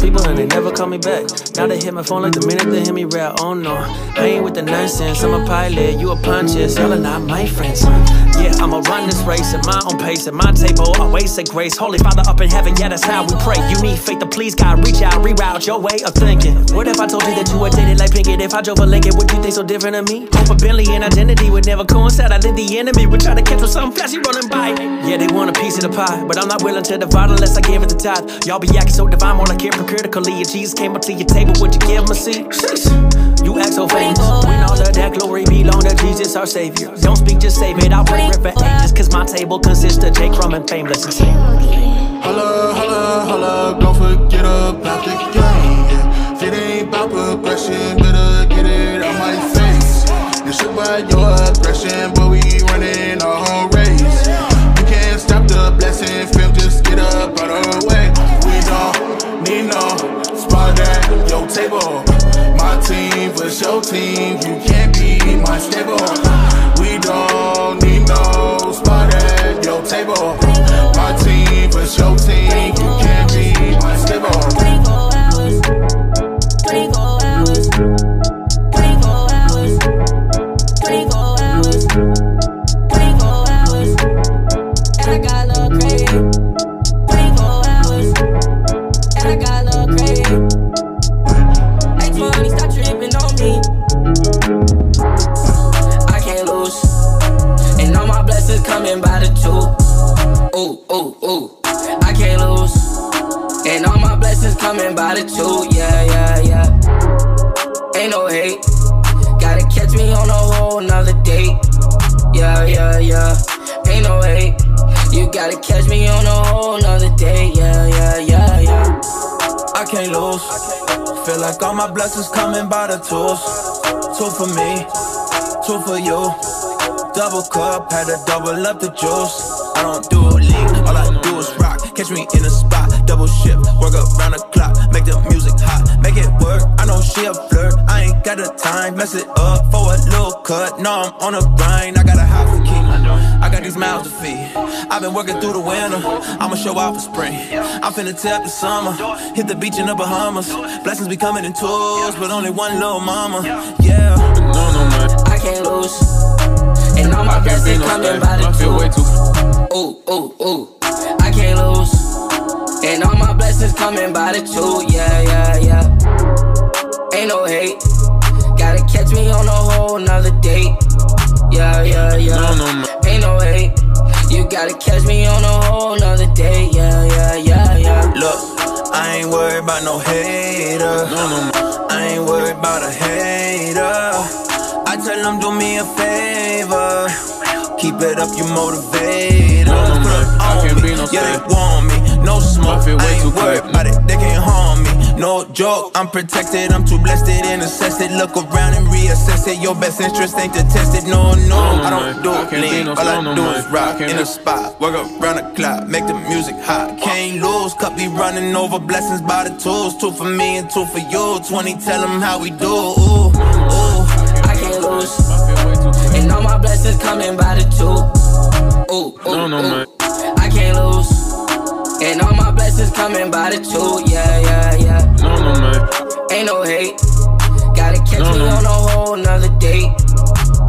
people and they never call me back. Now they hit my phone like the minute they hear me rap. Oh no, I ain't with the nonsense. I'm a pilot, you a pontius. Y'all are not my friends. Yeah, I'ma run this race at my own pace, at my table. Always say grace. Holy Father up in heaven, yeah, that's how we pray. You need faith to please God, reach out, reroute your way of thinking. What if I told you that you were dated like Pinkett? If I drove a Lincoln, would you think so different of me? Hope a Bentley and identity would never coincide. I think the enemy would try to catch with something flashy running by. Yeah, they want a piece of the pie, but I'm not willing to divide unless I give it the tithe. Y'all be acting so divine, more like hypocritically. If Jesus came up to your table, would you give him a seat? You act so famous. When all of that glory belong to Jesus, our Savior. Don't speak, just save it. I'll pray for ages, cause my table consists of J. Crum and FVMELESS. Holla, holla, holla, don't forget about the game. If it ain't about progression, better get it out my face. You should buy your aggression, but we running our own race. You can't stop the blessing, fam, just get up out of the way. We don't need no spot at your table. My team was your team, you can't be my stable. We don't need no spot at your table. My team was your team, you can't be my stable. Ooh, ooh. I can't lose. And all my blessings coming by the two. Yeah, yeah, yeah. Ain't no hate. Gotta catch me on a whole nother date. Yeah, yeah, yeah. Ain't no hate. You gotta catch me on a whole nother date. Yeah, yeah, yeah, yeah. I can't lose. Feel like all my blessings coming by the tools. Two for me, two for you. Double cup, had to double up the juice. I don't do Catch me in a spot, double shift, work around the clock, make the music hot, make it work. I know she a flirt, I ain't got the time, mess it up for a little cut. No, I'm on a grind, I got a house to keep. I got these mouths to feed. I've been working through the winter, I'ma show out for spring. I'm finna tap the summer, hit the beach in the Bahamas. Blessings be coming in tours, but only one little mama. Yeah, no, no, man. I can't lose. And all my blessings coming by the two. Ooh, ooh, ooh. I can't lose. And all my blessings coming by the two. Yeah, yeah, yeah. Ain't no hate. Gotta catch me on a whole nother date. Yeah, yeah, yeah. No, no, no. Ain't no hate. You gotta catch me on a whole nother date. Yeah, yeah, yeah, yeah. Look, I ain't worried about no hater. No, no, no. I ain't worried about a hater. I tell them do me a favor. Keep it up, you motivate. Put up on me. yeah, they want me. No smoke, I ain't worried about it. They can't harm me. No joke, I'm protected. I'm too blessed and assessed. It look around and reassess it. Your best interest ain't to test it. No, no, I don't do it lean. All I do is rock in the spot. Work around the clock, make the music hot. Can't lose, cup be running over blessings by the tools. Two for me and two for you. 20, tell them how we do. Ooh, ooh. I can't lose. And all my blessings coming by the two. Ooh, ooh, no, no, ooh. Man. I can't lose. And all my blessings coming by the two. Yeah, yeah, yeah. No, no, man. Ain't no hate. Gotta catch me on a whole nother date.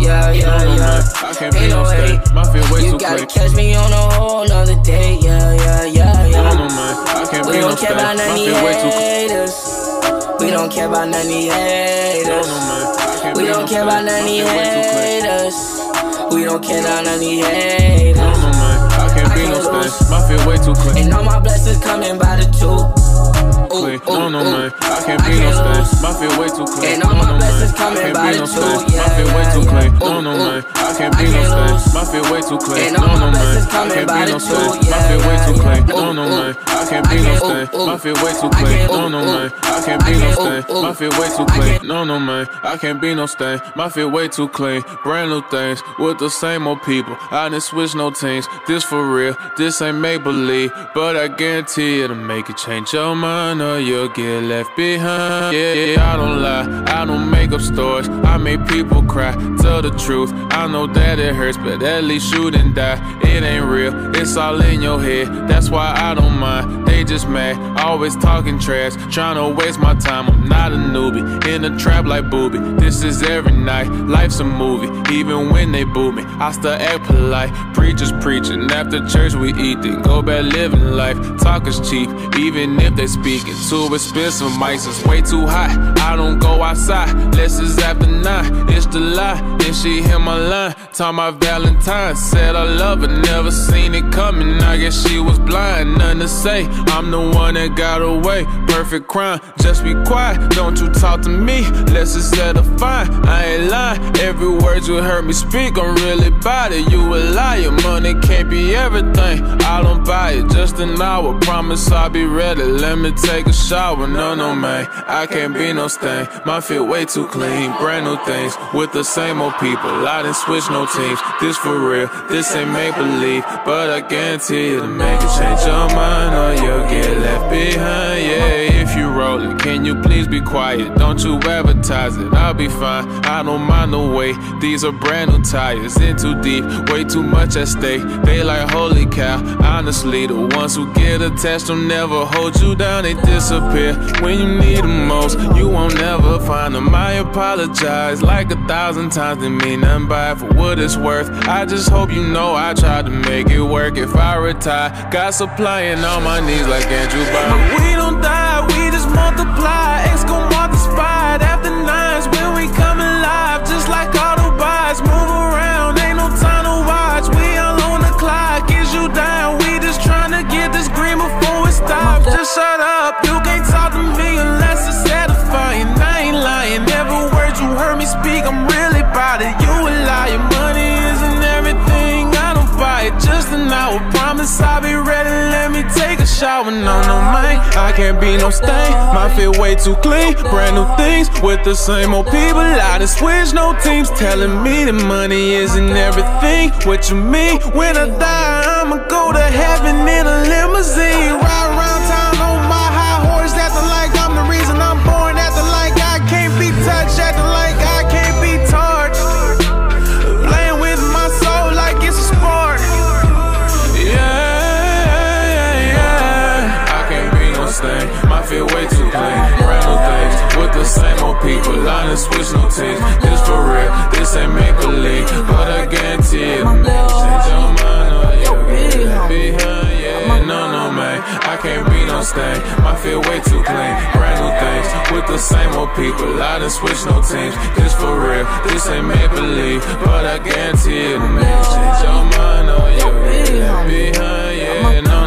Yeah, yeah, yeah. I can't be Ain't no no hate. My feel way You too gotta quick. catch me on a whole nother date. Yeah, yeah, yeah, yeah. No, no, man. I can't We be no don't care stay. about none of feel way too quick. haters. We don't care about none of the haters. We don't care about none of haters. We don't care about none of haters. I can't be no stay. My feel way too quick. And all my blessings coming by the two. Quick. No, no, man. I can't be no stay. My feel way too clean. No, no, man. I can't be no. Yeah, My feel way too clean. No, no, man. I can't be no lose. My feel way too. And No, no, man. I can't be no stay. My feel way too clean. No, no, man. I can't be no can't- stay. ooh, ooh. My feel way too I No, no, man. I can't be no can't- stay. ooh, ooh. My feel way too clean. No, no, man. I can't be no stay. My feel way too clean. Brand new things with the same old people. I didn't switch no teams. This for real. This ain't make believe. But I guarantee it'll make you change your mind or you'll get left behind. Yeah, yeah, I don't lie. I don't make up stories. I make people cry. Tell the truth. I know that it hurts, but at least you didn't die. it ain't real. It's all in your head. That's why I don't mind. They just mad, always talking trash, trying to waste my time. I'm not a newbie, in a trap like booby. This is every night, life's a movie. Even when they boo me, I still act polite. Preachers preaching, after church we eat, then go back living life. Talk is cheap, even if they speaking. Too expensive, mics is way too hot. I don't go outside, less is after nine. It's the lie, then she hit my line. Talking my Valentine, said I love her, never seen it coming. I guess she was blind, nothing to say. I'm the one that got away. Perfect crime, just be quiet. Don't you talk to me, set a fine. I ain't lying, every word you heard me speak, I'm really about it. You a liar, money can't be everything. I don't buy it, just an hour. Promise I'll be ready. Let me take a shower. No, no, man, I can't be no stain. My feet way too clean, brand new things with the same old people. I didn't switch no teams. This for real, this ain't make believe, but I guarantee you to make it change your mind or you'll get left behind. Yeah, if you rollin', can you please be quiet? Don't you advertise it, I'll be fine. I don't mind the way these are brand new tires. In too deep, way too much at stake. They like holy cow. Honestly, the ones who get attached will never hold you down. They disappear when you need them most. You won't never find them. I apologize like a thousand times. Didn't mean nothing by it for what it's worth. I just hope you know I tried to make it work. If I retire, got supplying on my knees like Andrew Bynum. We don't die, we just multiply. X gon' mark the spot after nines when we come alive, just like Autobots. Move around, ain't no time to watch. We all on the clock, is you down? We just tryna get this green before it stops. Just shut I'll be ready. Let me take a shower. No, no, man, I can't be no stain. My fit way too clean. Brand new things with the same old people. I done switch no teams, telling me that money isn't everything. What you mean? When I die, I'ma go to heaven in a limousine. Ride done switch no teams. This for real. This ain't make believe, but I guarantee it. Change your mind or you'll get behind. Yeah, no, no, man. I can't be no stain. My feet way too clean. Brand new things with the same old people. I done switch no teams. This for real. This ain't make believe, but I guarantee it. Change your mind or you'll get behind. Yeah, no, no, man. I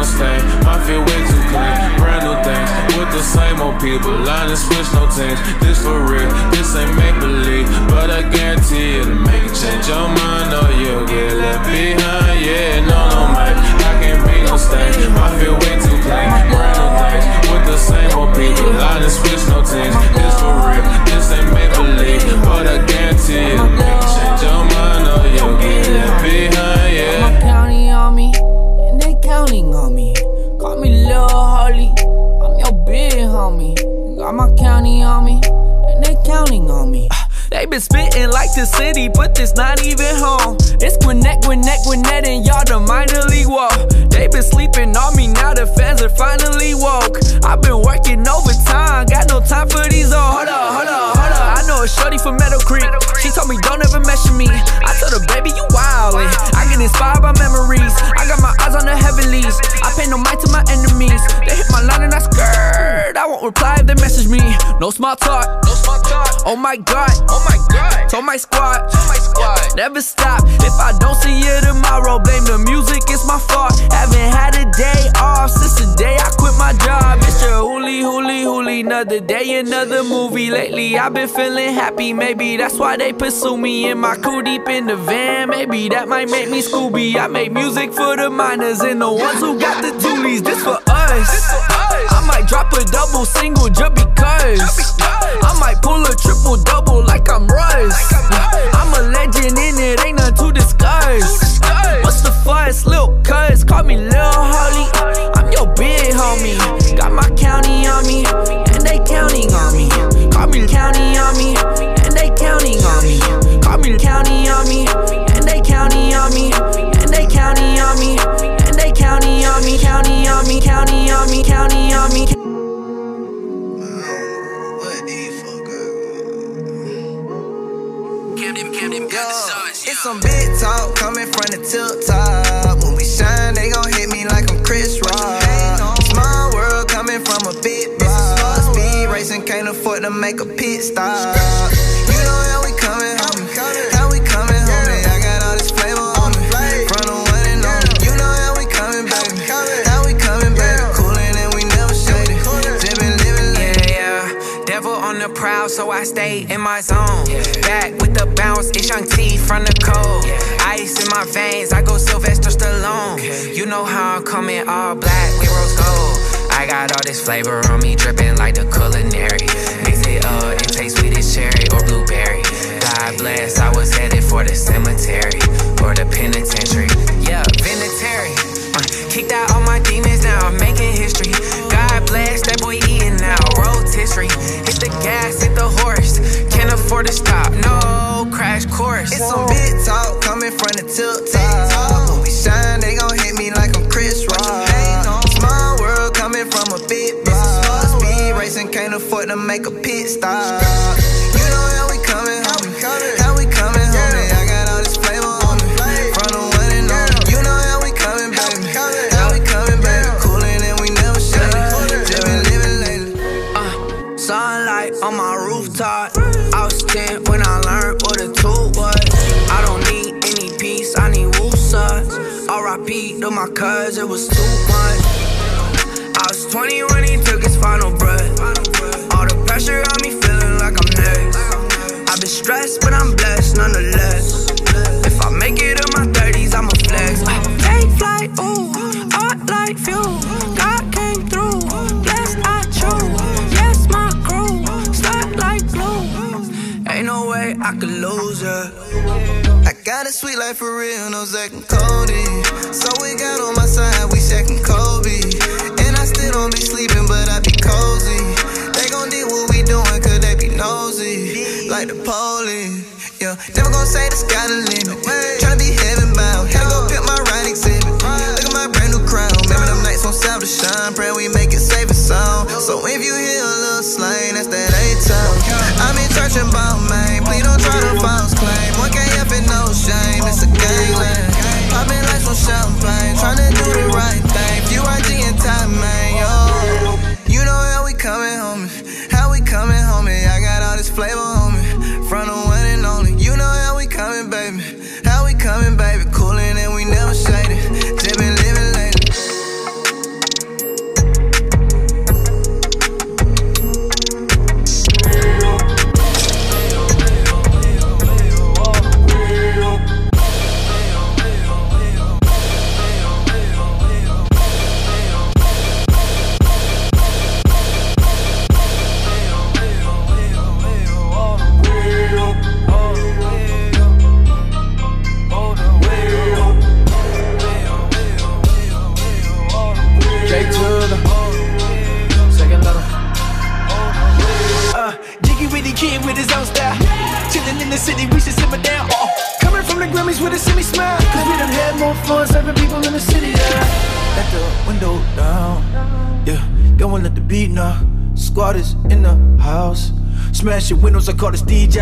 no stain. My feet way too clean. Brand new things with the same old people. I done switch no teams. This for real. This ain't make believe, but I guarantee it'll make you change your mind or you'll get left behind. Yeah, no, no, man. I can't be no stain. My feet way too clean. Brand new things with the same old people. I done switch no teams. This for real. This ain't make believe, but I guarantee it'll make you change your mind or you'll get left behind. Yeah. Counting on me. Call me Lil Holy, I'm your big homie. Got my county on me, and they counting on me. Ah, they been spitting like the city, but this not even home. It's Gwinnett, Gwinnett, Gwinnett, and y'all the minor league walk. They been sleeping on me, now the fans are finally woke. I've been working overtime, got no time for these all. Hold up, hold up, hold up. I know a shorty from Meadow Creek. She told me don't ever mess with me. I told her, baby, you wildin'. I get inspired by memories. I got my eyes on the heavenlies. I pay no mind to my enemies. They hit my line and I skirt. I won't reply if they message me. No small talk. No small talk. Oh my god. Oh my god. Told my squad. Told my squad. Never stop. If I don't see you tomorrow, blame the music. It's my fault. Haven't had a day off since the day I quit my job. Mr. Hooly, Hooly, Hooly. Another day, another movie. Lately, I've been feeling happy. Maybe that's why they pursue me in my crew deep in the van. Maybe that might make me Scooby. I make music for the miners and the ones who got the toolies. This for us. I might drop a double single just because. I might pull a triple double like I'm Russ. I mean. It's some big talk coming from the tip top. When we shine, they gon' hit me like I'm Chris Rock. Small world coming from a big block. Speed racing, can't afford to make a pit stop. You so I stay in my zone. Back with the bounce, it's Young T from the cold. Ice in my veins, I go Sylvester Stallone. You know how I'm coming all black, we rose gold. I got all this flavor on me, dripping like the culinary. Mix it up, it tastes sweet as cherry or blueberry. God bless, I was headed for the cemetery or the penitentiary. Yeah, penitentiary. Uh, kicked out all my demons now, I'm making history. Bless that boy eating now, rotisserie. Hit the gas, hit the horse. Can't afford to stop, no crash course. It's some big talk coming from the tip top. When we shine, they gon' hit me like I'm Chris Rock. Small world coming from a big block. Speed racing, can't afford to make a pit stop. On my rooftop. I was 10 when I learned what a tool was. I don't need any peace, I need woosah. RIP to my cuz, it was too much. I was 20 when he took his final breath. All the pressure on me feeling like I'm next. I've been stressed, but I'm blessed nonetheless. If I make it in my 30s, I'ma flex. Take flight, ooh, art like fuel. I could lose her. I got a sweet life for real, no second Cody. So we got on my side, we second Kobe. And I still don't be sleeping, but I be cozy. They gon' do what we doing, cause they be nosy. Like the police. Yeah, never gon' say the sky the limit. Tryna be heaven bound. Had to go pick my ride exhibit. Look at my brand new crown. Remember them nights on South to shine. Pray we make it safe and sound. So if you hear a little slang, that's that A-town. I'm in church and ball. Please don't try to false claim. One can't help it, no shame. It's a gangland. Popping lights on champagne. Tryna do the right thing. Smashing windows, I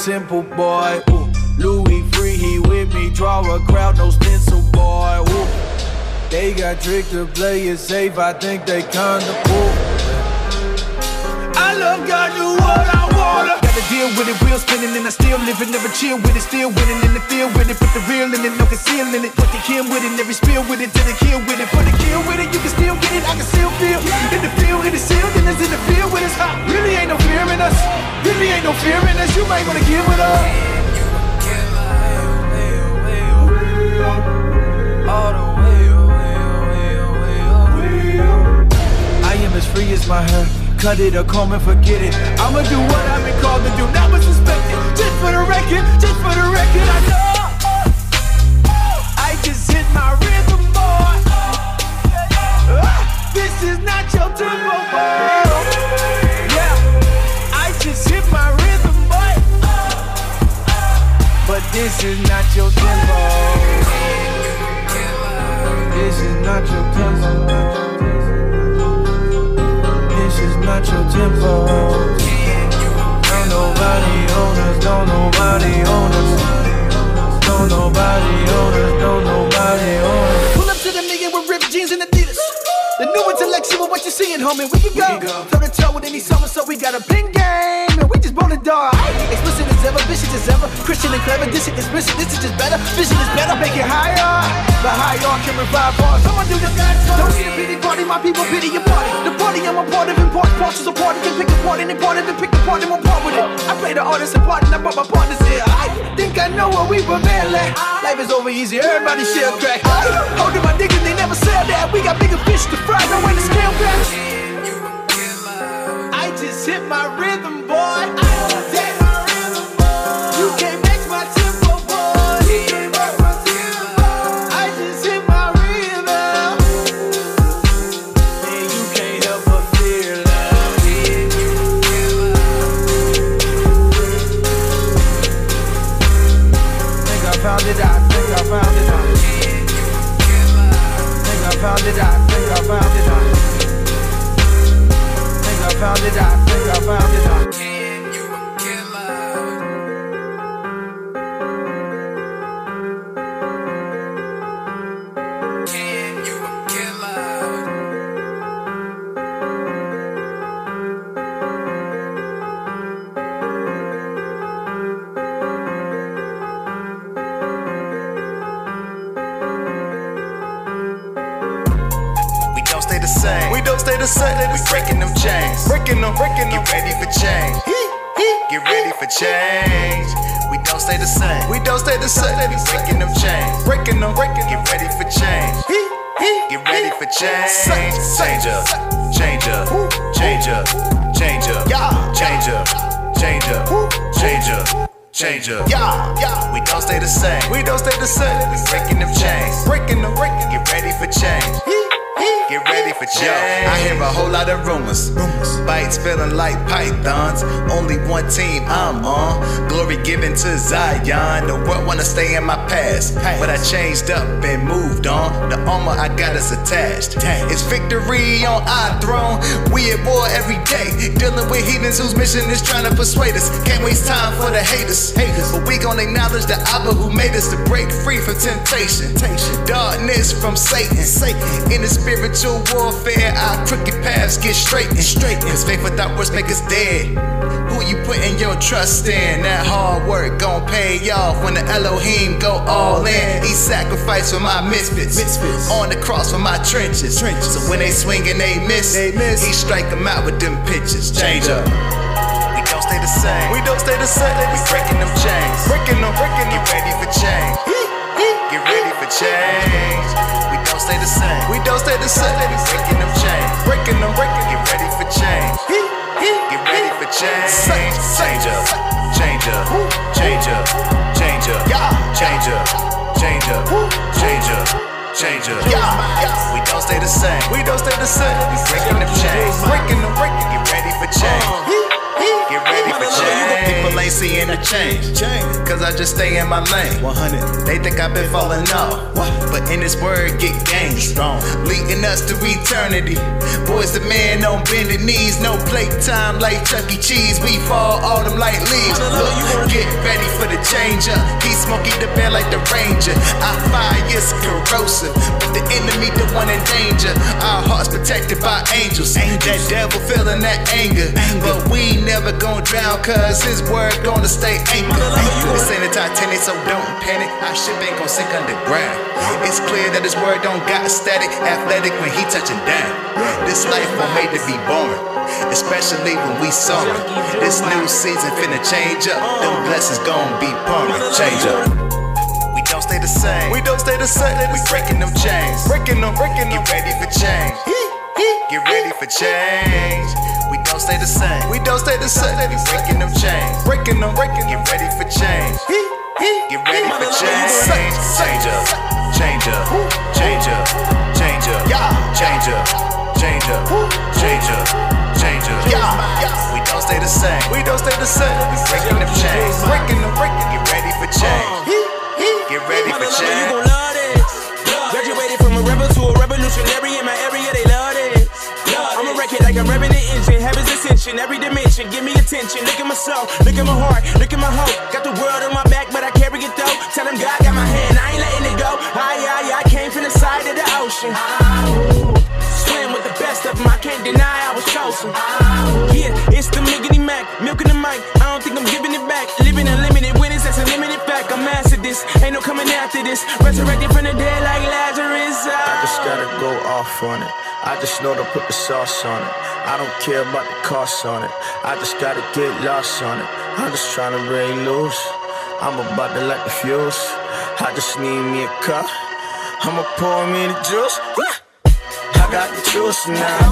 simple, boy. Ooh. Louis free, he with me. Draw a crowd, no stencil, boy. Ooh. They got tricked to play it safe. I think they kinda cool. I love God, do what I wanna. Gotta deal with it, wheel spinning, and I still live it. Never chill with it, still winning in the field with it. Put the real in it, no concealing it. Put the kill with it, every spill with it, to the kill with it. For the kill with it, you can still get it. I can still feel in the field, in the sealed, and it's in the field with us. Ha, really ain't no fear in us. Really ain't no fear in us. You might wanna give it up. All the way, I am as free as my hair. Cut it or comb and forget it. I'ma do what I've been called to do, never suspected. Just for the record, just for the record, I know. I just hit my rhythm, boy. Ah, This is not your tempo, boy. Yeah, I just hit my rhythm, boy. But this is not your tempo. This is not your tempo. Not your tempo. Don't nobody own us. Don't nobody own us. Don't nobody own us. Don't nobody own us. Pull up to the million with ripped jeans and Adidas. The new intellectual, what you seeing, homie? We can go toe to toe with any summer, so we got a pink game, just bone the dog. Explicit as ever, vicious as ever, Christian and clever. This is explicit, this is just better. Vision is better, make it higher. The higher can revive bars. Someone do the Don't need a pity party, my people pity your party. The party I'm a part of, important parts is a party. Can pick a part and part of it, pick the part and one part with it. I play the artist and part, and I brought my partners here. I think I know where we prevail at. Life is over easy, everybody share crack. Holding my niggas, they never said that. We got bigger fish to fry, no way to scale back. I just hit my rhythm, the same. We breaking them chains. Breaking them, breaking them. Get ready for change. Get ready for change. We don't stay the same. We don't stay the same. We breaking them chains. Breaking them, breaking. Get ready for change. Get ready for change. Change up, change up, change up, change up, change up, change up, change up. Change up, yeah, yeah. We don't stay the same. We don't stay the same. We breaking them chains, breaking them, breaking. Get ready for change. Get ready for change. I hear a whole lot of rumors. rumors. Bites feeling like pythons. Only one team I'm on. Glory given to Zion. The world wanna stay in my past. But I changed up and moved on. The armor I got is attached. It's victory on our throne. We at war every day. Dealing with heathens whose mission is trying to persuade us. Can't waste time for the haters. haters. But we gon' acknowledge the Abba who made us to break free from temptation. Darkness from Satan. In the spiritual warfare, our crooked paths get straightened. Cause faith without works make us dead. Who you putting your trust in? That hard work gon' pay off when the Elohim go all in. He sacrificed for my misfits. misfits. On the cross for my trenches. trenches. So when they swing and they miss, he strike them out with them pitches. Change up. We don't stay the same. We don't stay the same. We breaking them chains. Breaking them, breaking them. Get ready for change. Get ready for change. Don't stay the same. We don't stay the same. Breaking them chains. Breaking them, breaking. Get ready for change. He, he, get ready for change. Change up. Change up. Change up. Change up. Change up. Change up. Change up. Change up. We don't stay the same. We don't stay the same. We breaking them chains. Breaking them, breaking. Get ready for uh-huh. change. Get ready for change. People ain't seeing the change. Cause I just stay in my lane. 100. They think I've been falling off. But in this word, get gained. Strong. Leading us to eternity. Boys, the man on bending knees. No playtime like Chuck E. Cheese. We fall autumn like leaves. Look, get ready for the change up. He smoky the band like the ranger. Our fire is But the enemy, the one in danger. Our hearts protected by angels. That devil feeling that anger. But we never gonna drown, cause his word gonna stay anchored. This ain't a Titanic, so don't panic. Our ship ain't gonna sink underground. It's clear that his word don't got static, athletic when he touching down. This life was made to be born, especially when we summer. This new season finna change up. Them blessings gonna be permanent. Change up. We don't stay the same. We don't stay the same. We breaking them chains. Breaking them, breaking them. Get ready for change. Get ready for change. We don't stay the same. We don't stay the same. We breaking them chains, breaking them, breaking. Get ready for change. Get ready for change. Change up, change up, change up, change up, change up, change up, change up, change up. We don't stay the same. We don't stay the same. We breaking them chains, breaking them, breaking. Get ready for change. Get ready for Mama, you gon' love this. Graduated from a rebel to a revolutionary in my area, they love this. I'ma wreck it like I'm revving the engine. Heaven's ascension, every dimension. Give me attention. Look at my soul, look at my heart, look at my hope. Got the world on my back, but I carry it though. Tell them God got my hand, I ain't letting it go. Aye, aye, I came from the side of the ocean. Swim with the best of them, I can't deny I was chosen. Yeah, it's the Miggity Mac, milking the mic. I don't think I'm giving it back. Living unlimited winnings, that's a limited fact. I'm mastered this, ain't no coming after this. Resurrected from the dead like Lazarus. I just gotta go off on it. I just know to put the sauce on it. I don't care about the cost on it. I just gotta get lost on it. I'm just trying to break loose. I'm about to light the fuse. I just need me a cup. I'ma pour me the juice. I got the juice now.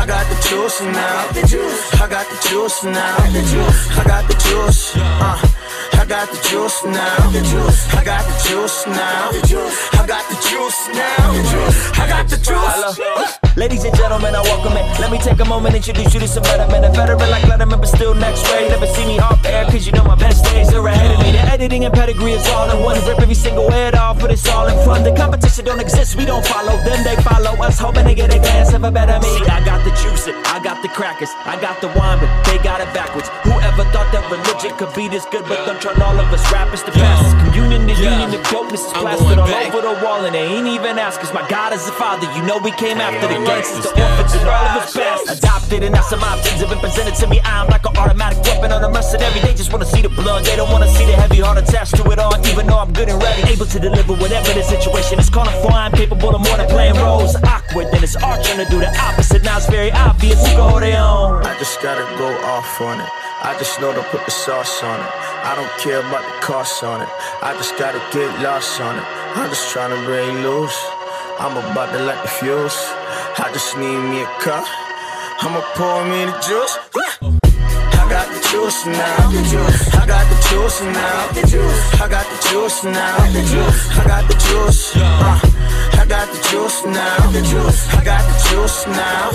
I got the juice now. I got the juice now. I got the juice. Uh, I got the juice now. I got the juice now. I got the juice now. I got the juice. Ladies and gentlemen, I welcome it. Let me take a moment, introduce you to some better men. A veteran like Letterman, but still next way. Never see me off air, cause you know my best days are ahead of me. The editing and pedigree is all in one. Rip every single head off, but it's all in fun. The competition don't exist, we don't follow them, they follow us. Hoping they get a glance of a better me. I got the juice, it, I got the crackers, I got the wine, but they got it backwards. Whoever thought that religion could be this good, but don't turn all of us rappers to pastors. Communion, the union, the dopeness is I'm plastered all back. over the wall, and they ain't even ask us. My God is the Father, you know we came after the gangsters, the orphans, and all of us bastards. Adopted, and now some options have been presented to me. I'm like an automatic weapon on a mercenary. They just wanna see the blood, they don't wanna see the heavy heart attached to it all. Even though I'm good and ready, able to deliver whatever the situation is. Calling for, I'm capable of more than playing roles. Awkward, then it's our turn to do the opposite. Now it's very obvious who go their own. I just gotta go off on it. I just know to put the sauce on it. I don't care about the cost on it. I just gotta get lost on it. I'm just trying to break loose. I'm about to light the fuse. I just need me a cup. I'ma pour me the juice. I got the juice now. I got the juice now. I got the juice now. I got the juice. Uh, I got the juice now. I got the juice now.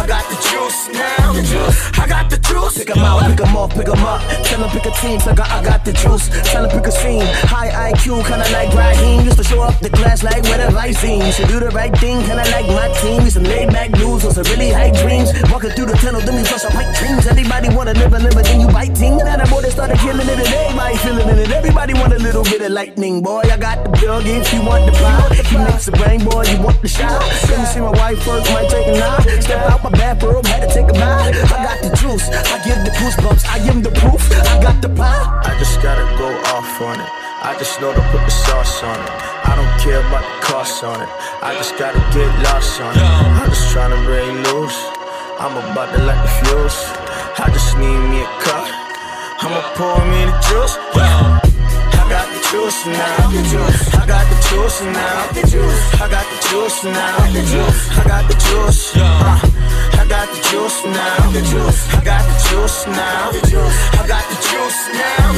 I got the juice now. I got the juice. Pick 'em out, pick 'em off, pick 'em up. Tell 'em pick a team, I got, I got the juice. Tell 'em pick a scene. High IQ, kinda like Raheem. Used to show up the class like the lights seen. Used to do the right thing, kinda like my team. Used to lay back news on some really high dreams. Walking through the tunnel, then we flush our pipe dreams. Everybody wanna live a live, then you biting. Now that boy they started killing it, and everybody feeling it. And everybody want a little bit of lightning, boy. I got the plug if you want the pie. He makes the brain, boy, you want the shot. Let me see my wife first, might take a nap. Step out my bathroom, had to take a bath. I got the juice, I give the goosebumps, I am the proof. I got the pie. I just gotta go off on it. I just know to put the sauce on it. I don't care about the cost on it. I just gotta get lost on it. I'm just trying to break loose. I'm about to light the fuse. I just need me a cup. I'ma pour me the juice. Juice now. I got the juice now. I got the juice now. I got the juice. Uh, I got the juice now. I got the juice now. I got the juice now.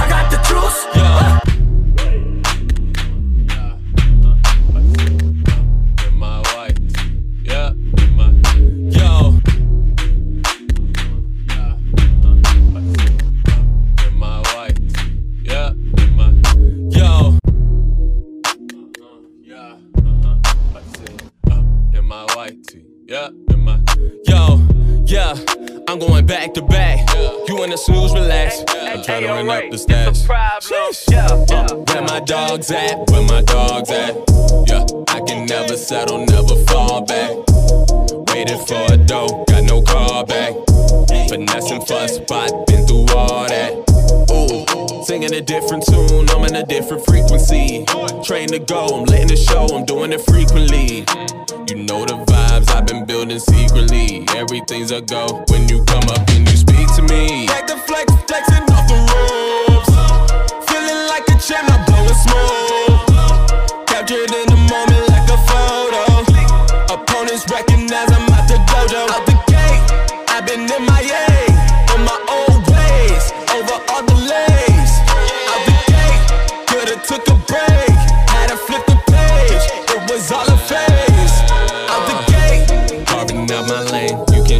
I got the juice. Yo. Yeah, I'm going back to back. You in the snooze, relax. I'm trying to run up the stats. Uh, where my dogs at? Where my dogs at? Yeah, I can never settle, never fall back. Waited for a dough, got no call back. Finessing for a spot, been through all that. Singing a different tune, I'm in a different frequency. Train to go, I'm letting it show, I'm doing it frequently. You know the vibes I've been building secretly. Everything's a go when you come up and you speak to me. Back the flex, flexing off the ropes. Feeling like a champ, not blowing smoke.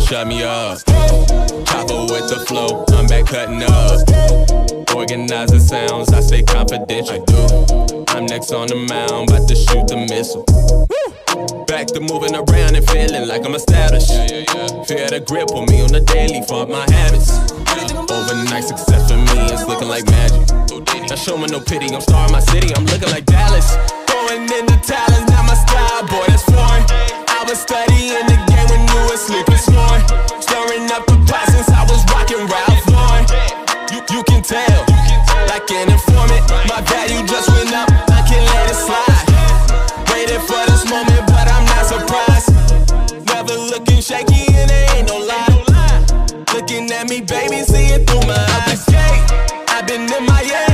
Shut me up. Chopper with the flow, I'm back cutting up. Organize the sounds, I stay confidential. I do. I'm next on the mound, about to shoot the missile. Back to moving around and feeling like I'm established. Fear the grip on me on the daily, fuck my habits. Overnight success for me is looking like magic. Now show me no pity, I'm starring my city, I'm looking like Dallas. Going into talents, not my style, boy, that's foreign. I was studying the game when you were sleeping, snoring. Can tell, like an informant, my value just went up, I can let it slide. Waited for this moment, but I'm not surprised. Never looking shaky and there ain't no lie. Looking at me, baby, see it through my eyes. I've been in my in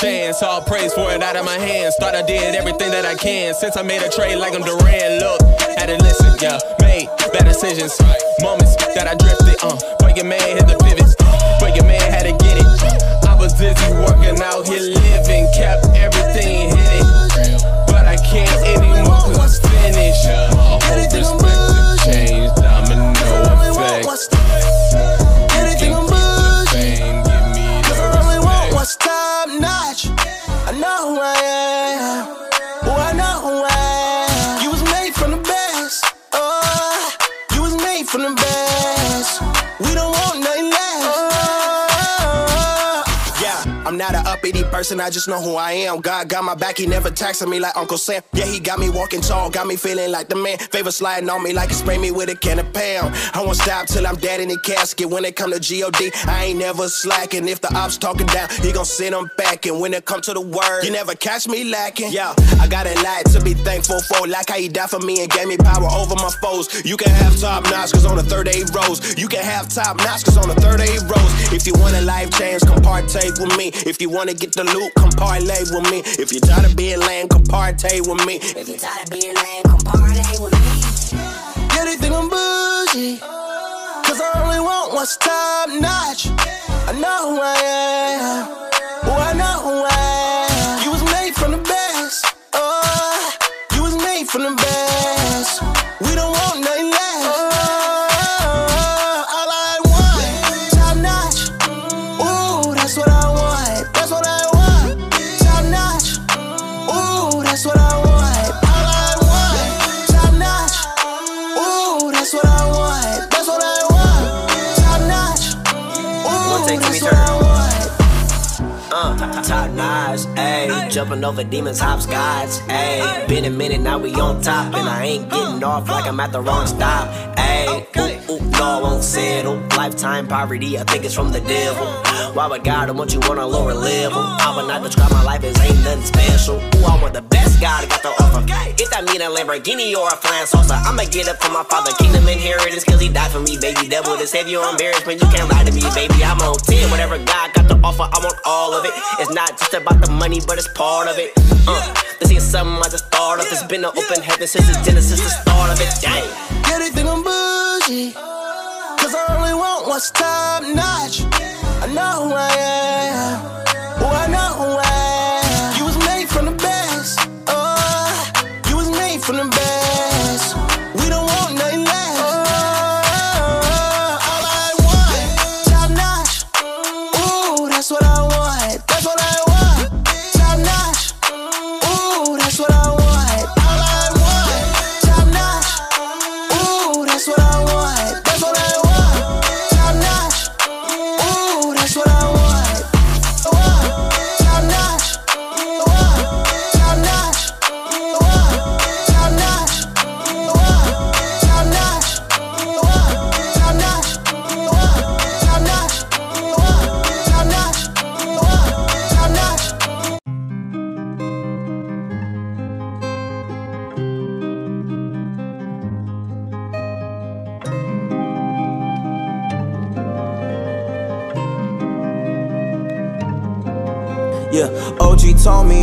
chance. All praise for it out of my hands. Thought I did everything that I can. Since I made a trade like I'm Durant. Look, had to listen, yeah. Made bad decisions. Moments that I drifted, uh. But your man hit the pivot. But your man had to get it. I was busy working out here living. Kept person. I just know who I am. God got my back. He never taxing me like Uncle Sam. Yeah, he got me walking tall. Got me feeling like the man. Favor sliding on me like he spray me with a can of pound. I won't stop till I'm dead in the casket. When it come to G.O.D., I ain't never slacking. If the ops talking down, he gon' send them back. And when it come to the word, you never catch me lacking. Yeah, I got a lot to be thankful for. Like how he died for me and gave me power over my foes. You can have top notch, cause on the third eight rows. You can have top notch, cause on the third eight rows. If you want a life change, come partake with me. If you wanna get the loot, come parlay with me. If you're tired of being lame, come partay with me. If you're tired of being lame, come parlay with me. Yeah, they think I'm bougie. Cause I only want what's top notch. I know who I am. Oh, I know who I am. Jumping over demons, hops, hopscotch, ayy. Been a minute, now we on top. And I ain't getting off like I'm at the wrong stop, ayy. Ooh, ooh, I won't settle. Lifetime poverty, I think it's from the devil. Why would God want you on a lower level? I would not describe my life as ain't nothing special. Ooh, I want the best God got to offer. If that mean a Lamborghini or a flying saucer, I'ma get up for my father. Kingdom inheritance, cause he died for me, baby. Devil to save your embarrassment, you can't lie to me, baby. I'm on 10, whatever God got to offer, I want all of it. It's not just about the money, but it's part of it. Uh, this ain't something I just thought of. It's been an open heaven since the Genesis, the start of it. Dang. Think I'm bougie. Cause I only want what's top notch. I know who I am. Oh, I know who I am. You was made from the best. Oh, you was made from the best.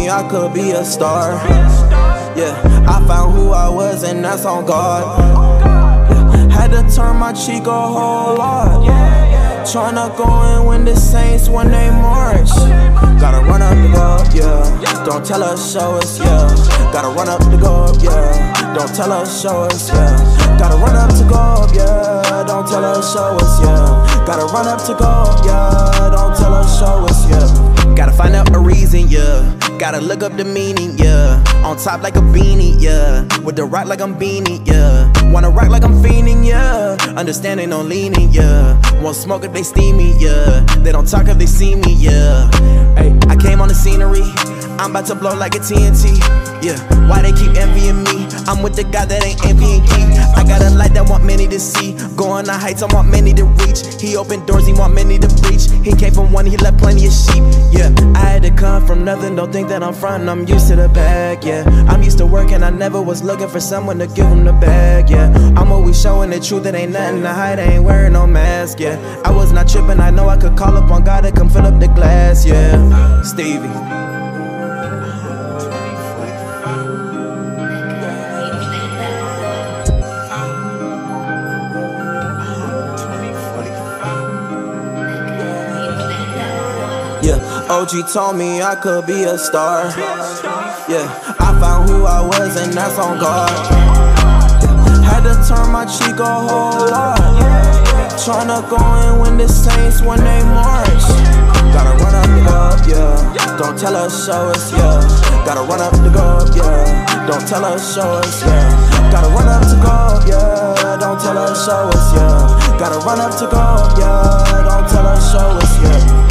I could be a star. Yeah, I found who I was, and that's on God. Had to turn my cheek a whole lot. Tryna go in when the Saints when they march. Gotta run up the up, yeah. Don't tell us, show us, yeah. Gotta run up the up, yeah. Don't tell us, show us, yeah. Gotta run up to go up, yeah. Don't tell us, show us, yeah. Gotta run up to go up, yeah. Don't tell us, show us, yeah. Gotta find out a reason, yeah. Gotta look up the meaning, yeah. On top like a beanie, yeah. With the rock like I'm beanie, yeah. Wanna rock like I'm fiending, yeah. Understanding on leaning, yeah. Won't smoke if they steamy, yeah. They don't talk if they see me, yeah. Hey, I came on the scenery. I'm about to blow like a TNT. Yeah, why they keep envying me? I'm with the guy that ain't envying Key. I got a light that want many to see. Going the heights, I want many to reach. He opened doors, he want many to breach. He came from one, he left plenty of sheep. Yeah, I had to come from nothing. Don't think that I'm frontin', I'm used to the bag. Yeah, I'm used to working. I never was looking for someone to give him the bag. Yeah, I'm always showing the truth. It ain't nothing to hide. I ain't wearing no mask. Yeah, I was not tripping. I know I could call up on God to come fill up the glass. Yeah, Stevie. OG told me I could be a star. Yeah, I found who I was and that's on. Yeah, had to turn my cheek a whole lot. Tryna go in when the Saints when they march. Gotta run up the up, yeah. Don't tell us, show us, yeah. Gotta run up the up, yeah. Don't tell us, show us, yeah. Gotta run up to go yeah. Don't tell us, show us, yeah. Gotta run up to go yeah. Don't tell us, show us, yeah.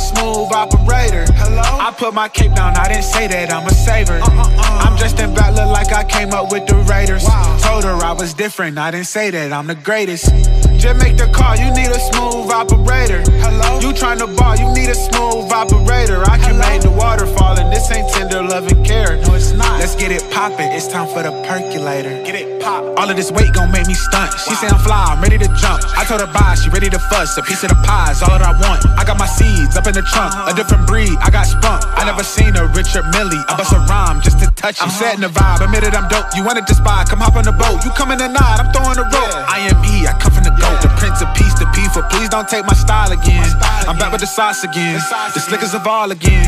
Smooth operator. Hello? I put my cape down, I didn't say that, I'm a saver. Uh-huh, uh-huh. I'm dressed in black, look like I came up with the Raiders. Told her I was different, I didn't say that, I'm the greatest. Just make the call, you need a smooth operator. Hello? You tryna ball, you need a smooth operator. I can make the water fall, and this ain't tender love and care. No, it's not. Let's get it poppin', it's time for the percolator. Get it pop. All of this weight gon' make me stunt. She say I'm fly, I'm ready to jump. I told her bye, she ready to fuss. A piece of the pie is all that I want. I got my seeds up in the trunk, a uh-huh. different breed. I got spunk. I never seen a Richard Mille. I bust a rhyme just to touch. I'm setting the vibe, admitted I'm dope. You wanted to spy, come hop on the boat. You come in the night, I'm throwing a rope. I am E, I come from the goat. The prince of peace, the P for please don't take my style again. I'm back with the sauce again. The slickers of all again.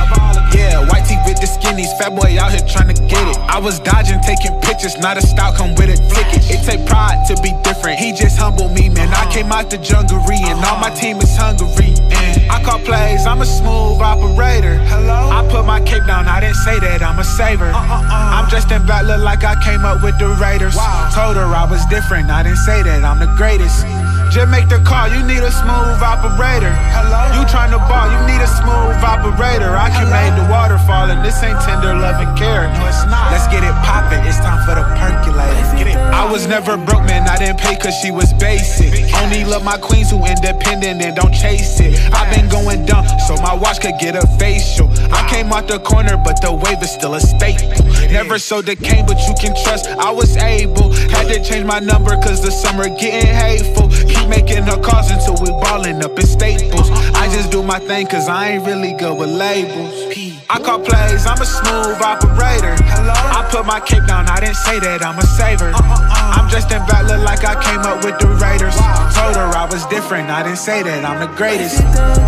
Yeah, white tee with the skinnies. Fat boy out here trying to get it. I was dodging, taking pictures. Not a style, come with it. Flick it. It take pride to be different. He just humble me, man. I came out the jungery and all my team is hungry. And I call plays, I'm a smooth operator. Hello? I put my cape down, I didn't say that, I'm a saver. Uh-uh, uh-uh. Uh-uh. I'm dressed in black, look like I came up with the Raiders. Told her I was different, I didn't say that, I'm the greatest. Just make the call, you need a smooth operator. Hello? You tryna ball, you need a smooth operator. I can make the water fall, and this ain't tender love and care. No, it's not. Let's get it poppin', it's time for the percolator. Get it. I was never broke, man, I didn't pay cause she was basic. Only love my queens who independent and don't chase it. I've been going dumb, so my watch could get a facial. I came out the corner, but the wave is still a staple. Never sold the cane, but you can trust I was able. Had to change my number cause the summer getting hateful. Keep making her calls until we ballin' up in staples. I just do my thing cause I ain't really good with labels. I call plays, I'm a smooth operator. Hello? I put my cape down, I didn't say that, I'm a saver. I'm dressed in black, look like I came up with the Raiders. Told her I was different, I didn't say that, I'm the greatest.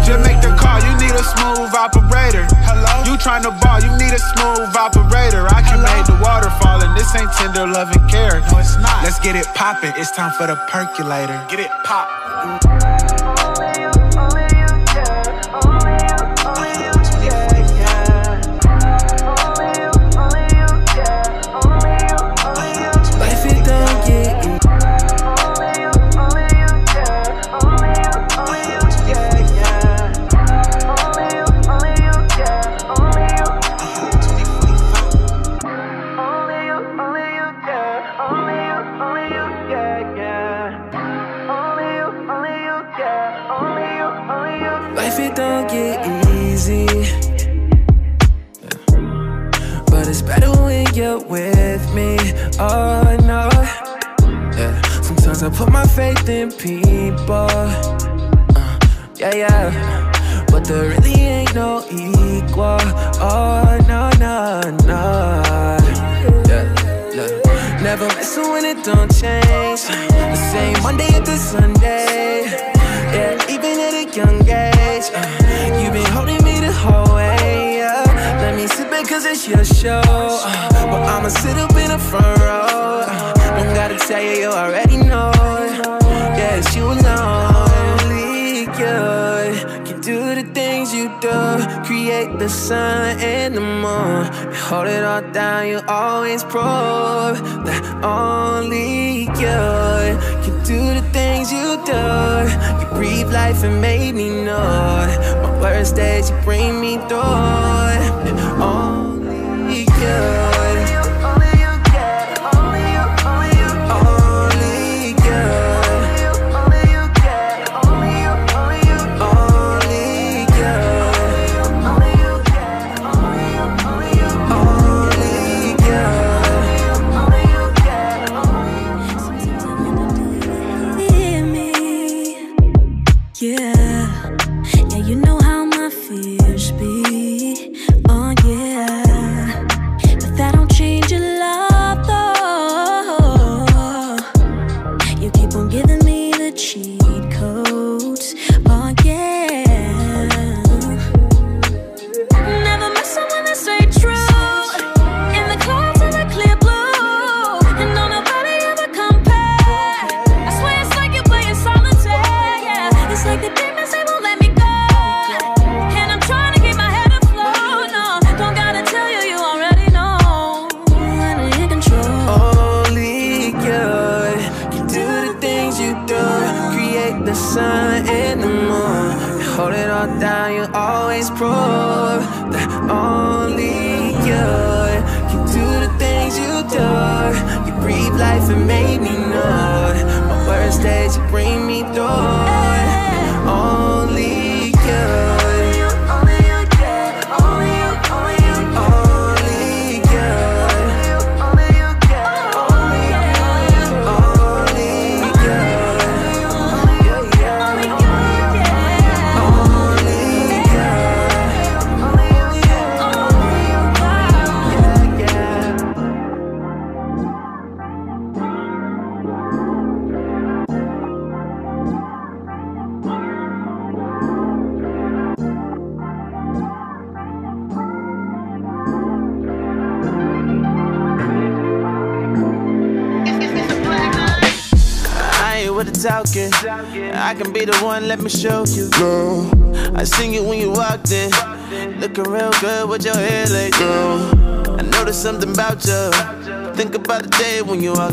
Just make the call, you need a smooth operator. Hello? You tryna ball, you need a smooth operator. I can make the waterfall, and this ain't tender love and care. No, it's not. Let's get it poppin', it's time for the percolator. Get it pop. With me. Oh no. Yeah. Sometimes I put my faith in people. Uh, yeah, yeah. But there really ain't no equal. Oh no, no, no. Yeah. Never messing when it don't change. The same Monday into Sunday. Yeah, even at a young age. Uh, you been holding me the whole way. Back cause it's your show. But I'ma sit up in the front row. Don't gotta tell you, you already know. Yes, you alone. Only you can do the things you do. Create the sun and the moon. You hold it all down, you always prove that only you can do the things you do. You breathe life and made me know. My worst days, you bring me through. You.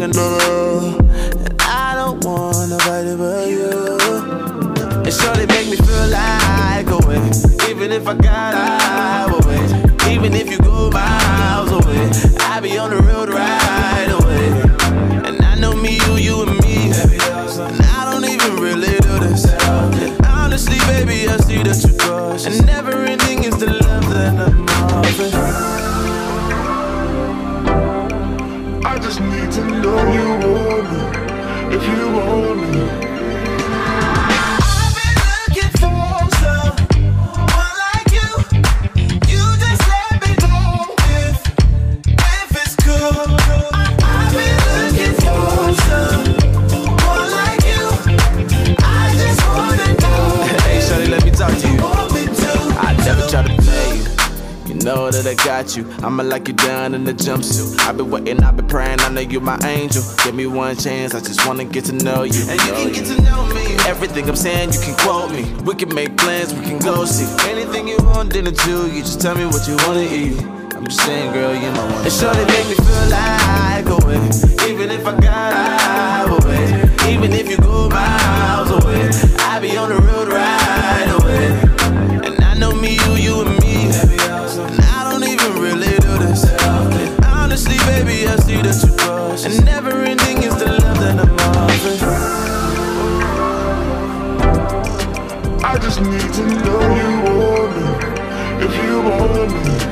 When you got you. I'ma like you down in the jumpsuit. I've been waiting, I've been praying. I know you're my angel. Give me one chance, I just wanna get to know you. And you can get to know me. Everything I'm saying, you can quote me. We can make plans, we can go see. Anything you want, dinner too. You just tell me what you wanna eat. I'm just saying, girl, you know what. And surely make me feel like away. Even if I got out away. Even if you go miles away. I be on the road need to know you want me. If you want me.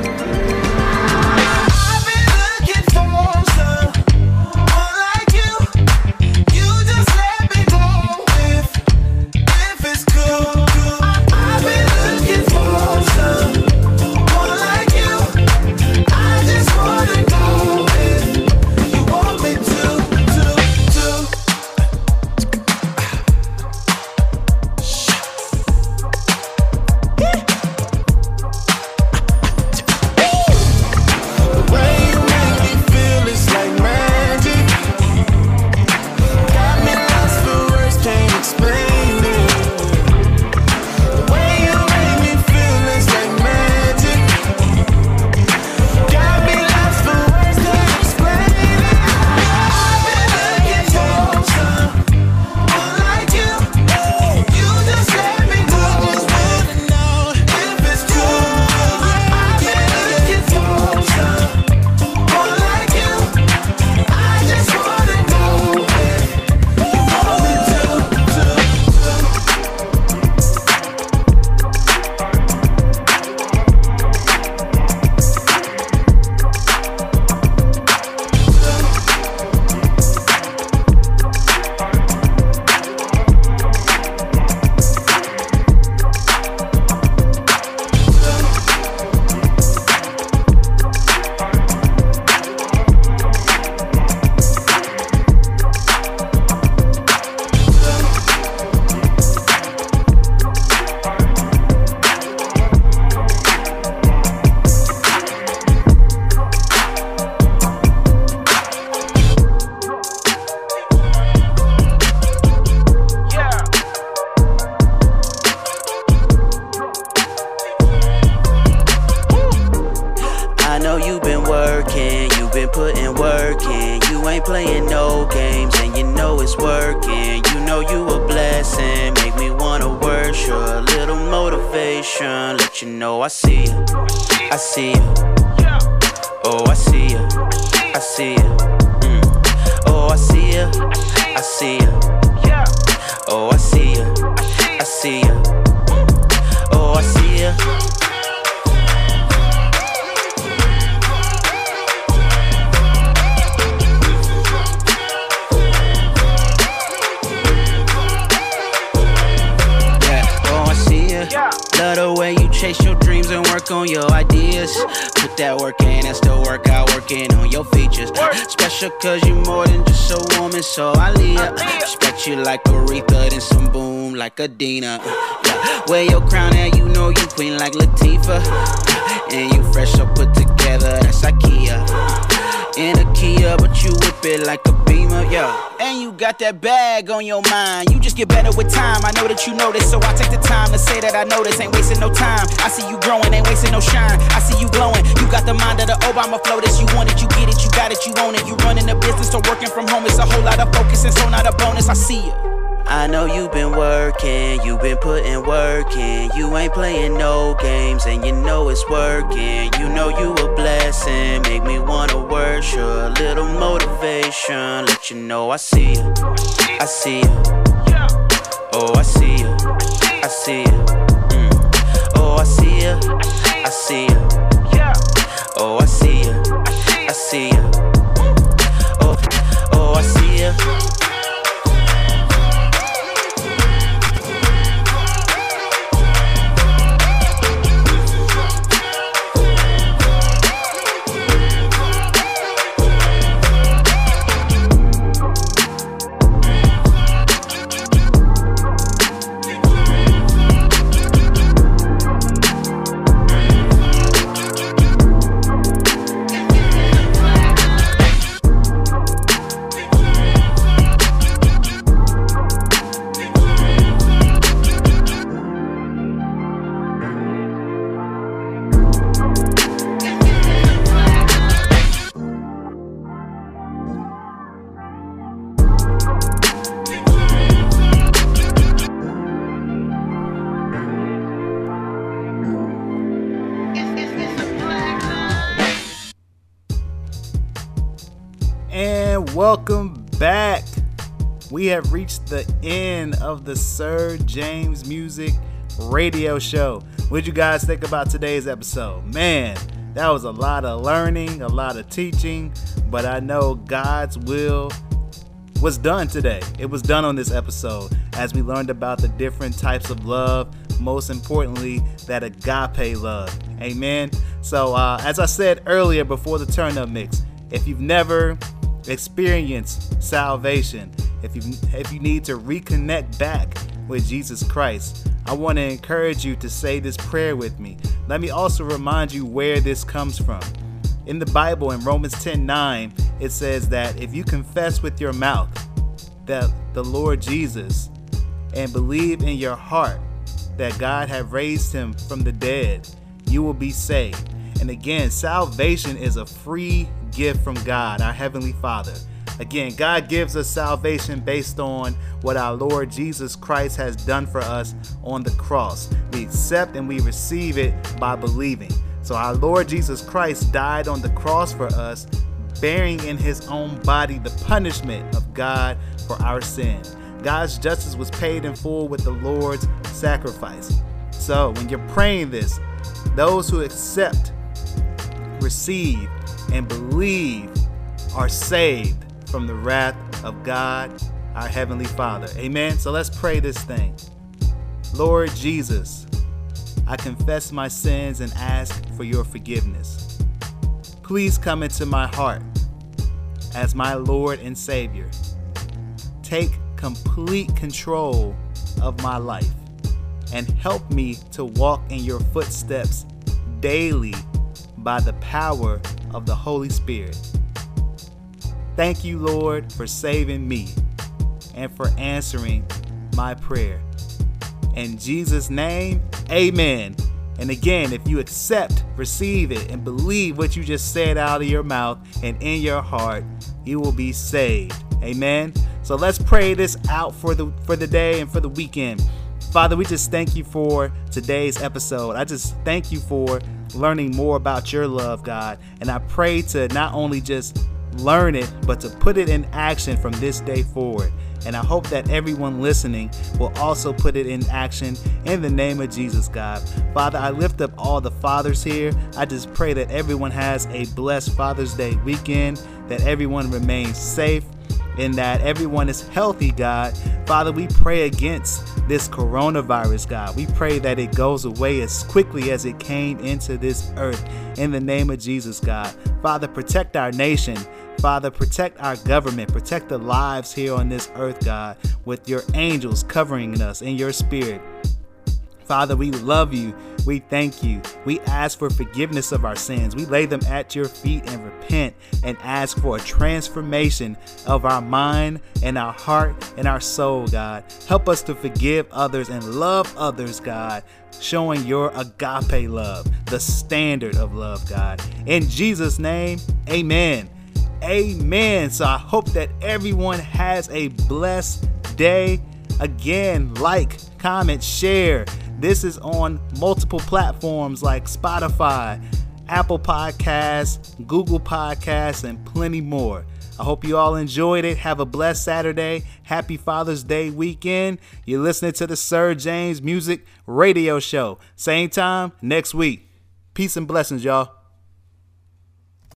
Motivation, let you know I see you. I see you. Oh, I see you. I see you. Mm. Oh, I see you. I see you. Oh, I see you. I see you. Oh, I see you. Love the way you chase your dreams and work on your ideas. Put that work in and still work out, working on your features. Special cause you more than just a woman, so I leave. Respect you like Aretha, then some boom like Adina. Yeah. Wear your crown and you know you queen like Latifah. And you fresh up put together, that's IKEA. In a Kia, but you whip it like a beamer, yo. And you got that bag on your mind. You just get better with time. I know that you know this, so I take the time to say that I know this. Ain't wasting no time. I see you growing, ain't wasting no shine. I see you glowing. You got the mind of the Obama flow. This you want it, you get it, you got it, you own it. You running the business, so working from home. It's a whole lot of focus, and so not a bonus. I see you. I know you've been working, you've been putting work in. You ain't playing no games, and you know it's working. You know you a blessing, make me wanna worship. A little motivation, let you know I see you. I see you. Oh, I see you. I see you. Mm. Oh, I see you. I see you. Oh, I see you. I see you. Oh, oh, I see you. Welcome back. We have reached the end of the Sir James Music Radio Show. What'd you guys think about today's episode? Man, that was a lot of learning, a lot of teaching, but I know God's will was done today. It was done on this episode as we learned about the different types of love, most importantly, that agape love. Amen. So, uh, as I said earlier before the turn up mix, if you've never experienced salvation, if you if you need to reconnect back with Jesus Christ, I want to encourage you to say this prayer with me. Let me also remind you where this comes from. In the Bible, in Romans 10 9, it says that if you confess with your mouth that the Lord Jesus and believe in your heart that God have raised him from the dead, you will be saved. And again, salvation is a free gift from God, our Heavenly Father. Again, God gives us salvation based on what our Lord Jesus Christ has done for us on the cross. We accept and we receive it by believing. So, our Lord Jesus Christ died on the cross for us, bearing in his own body the punishment of God for our sin. God's justice was paid in full with the Lord's sacrifice. So, when you're praying this, those who accept, receive, and believe are saved from the wrath of God, our Heavenly Father. Amen. So let's pray this thing. Lord Jesus, I confess my sins and ask for your forgiveness. Please come into my heart as my Lord and Savior. Take complete control of my life and help me to walk in your footsteps daily by the power of the Holy Spirit. Thank you, Lord, for saving me and for answering my prayer. In Jesus' name, amen. And again, if you accept, receive it, and believe what you just said out of your mouth and in your heart, you will be saved. Amen. So let's pray this out for the for the day and for the weekend. Father, we just thank you for today's episode. I just thank you for learning more about your love, God. And I pray to not only just learn it, but to put it in action from this day forward. And I hope that everyone listening will also put it in action in the name of Jesus, God. Father, I lift up all the fathers here. I just pray that everyone has a blessed Father's Day weekend, that everyone remains safe and that everyone is healthy, God. Father, we pray against this coronavirus, God. We pray that it goes away as quickly as it came into this earth in the name of Jesus, God. Father, protect our nation. Father, protect our government, protect the lives here on this earth, God, with your angels covering us in your spirit. Father, we love you. We thank you. We ask for forgiveness of our sins. We lay them at your feet and repent and ask for a transformation of our mind and our heart and our soul, God. Help us to forgive others and love others, God, showing your agape love, the standard of love, God. In Jesus' name, amen. Amen. So I hope that everyone has a blessed day. Again, like, comment, share. This is on multiple platforms like Spotify, Apple Podcasts, Google Podcasts, and plenty more. I hope you all enjoyed it. Have a blessed Saturday. Happy Father's Day weekend. You're listening to the Sir James Music Radio Show. Same time next week. Peace and blessings, y'all.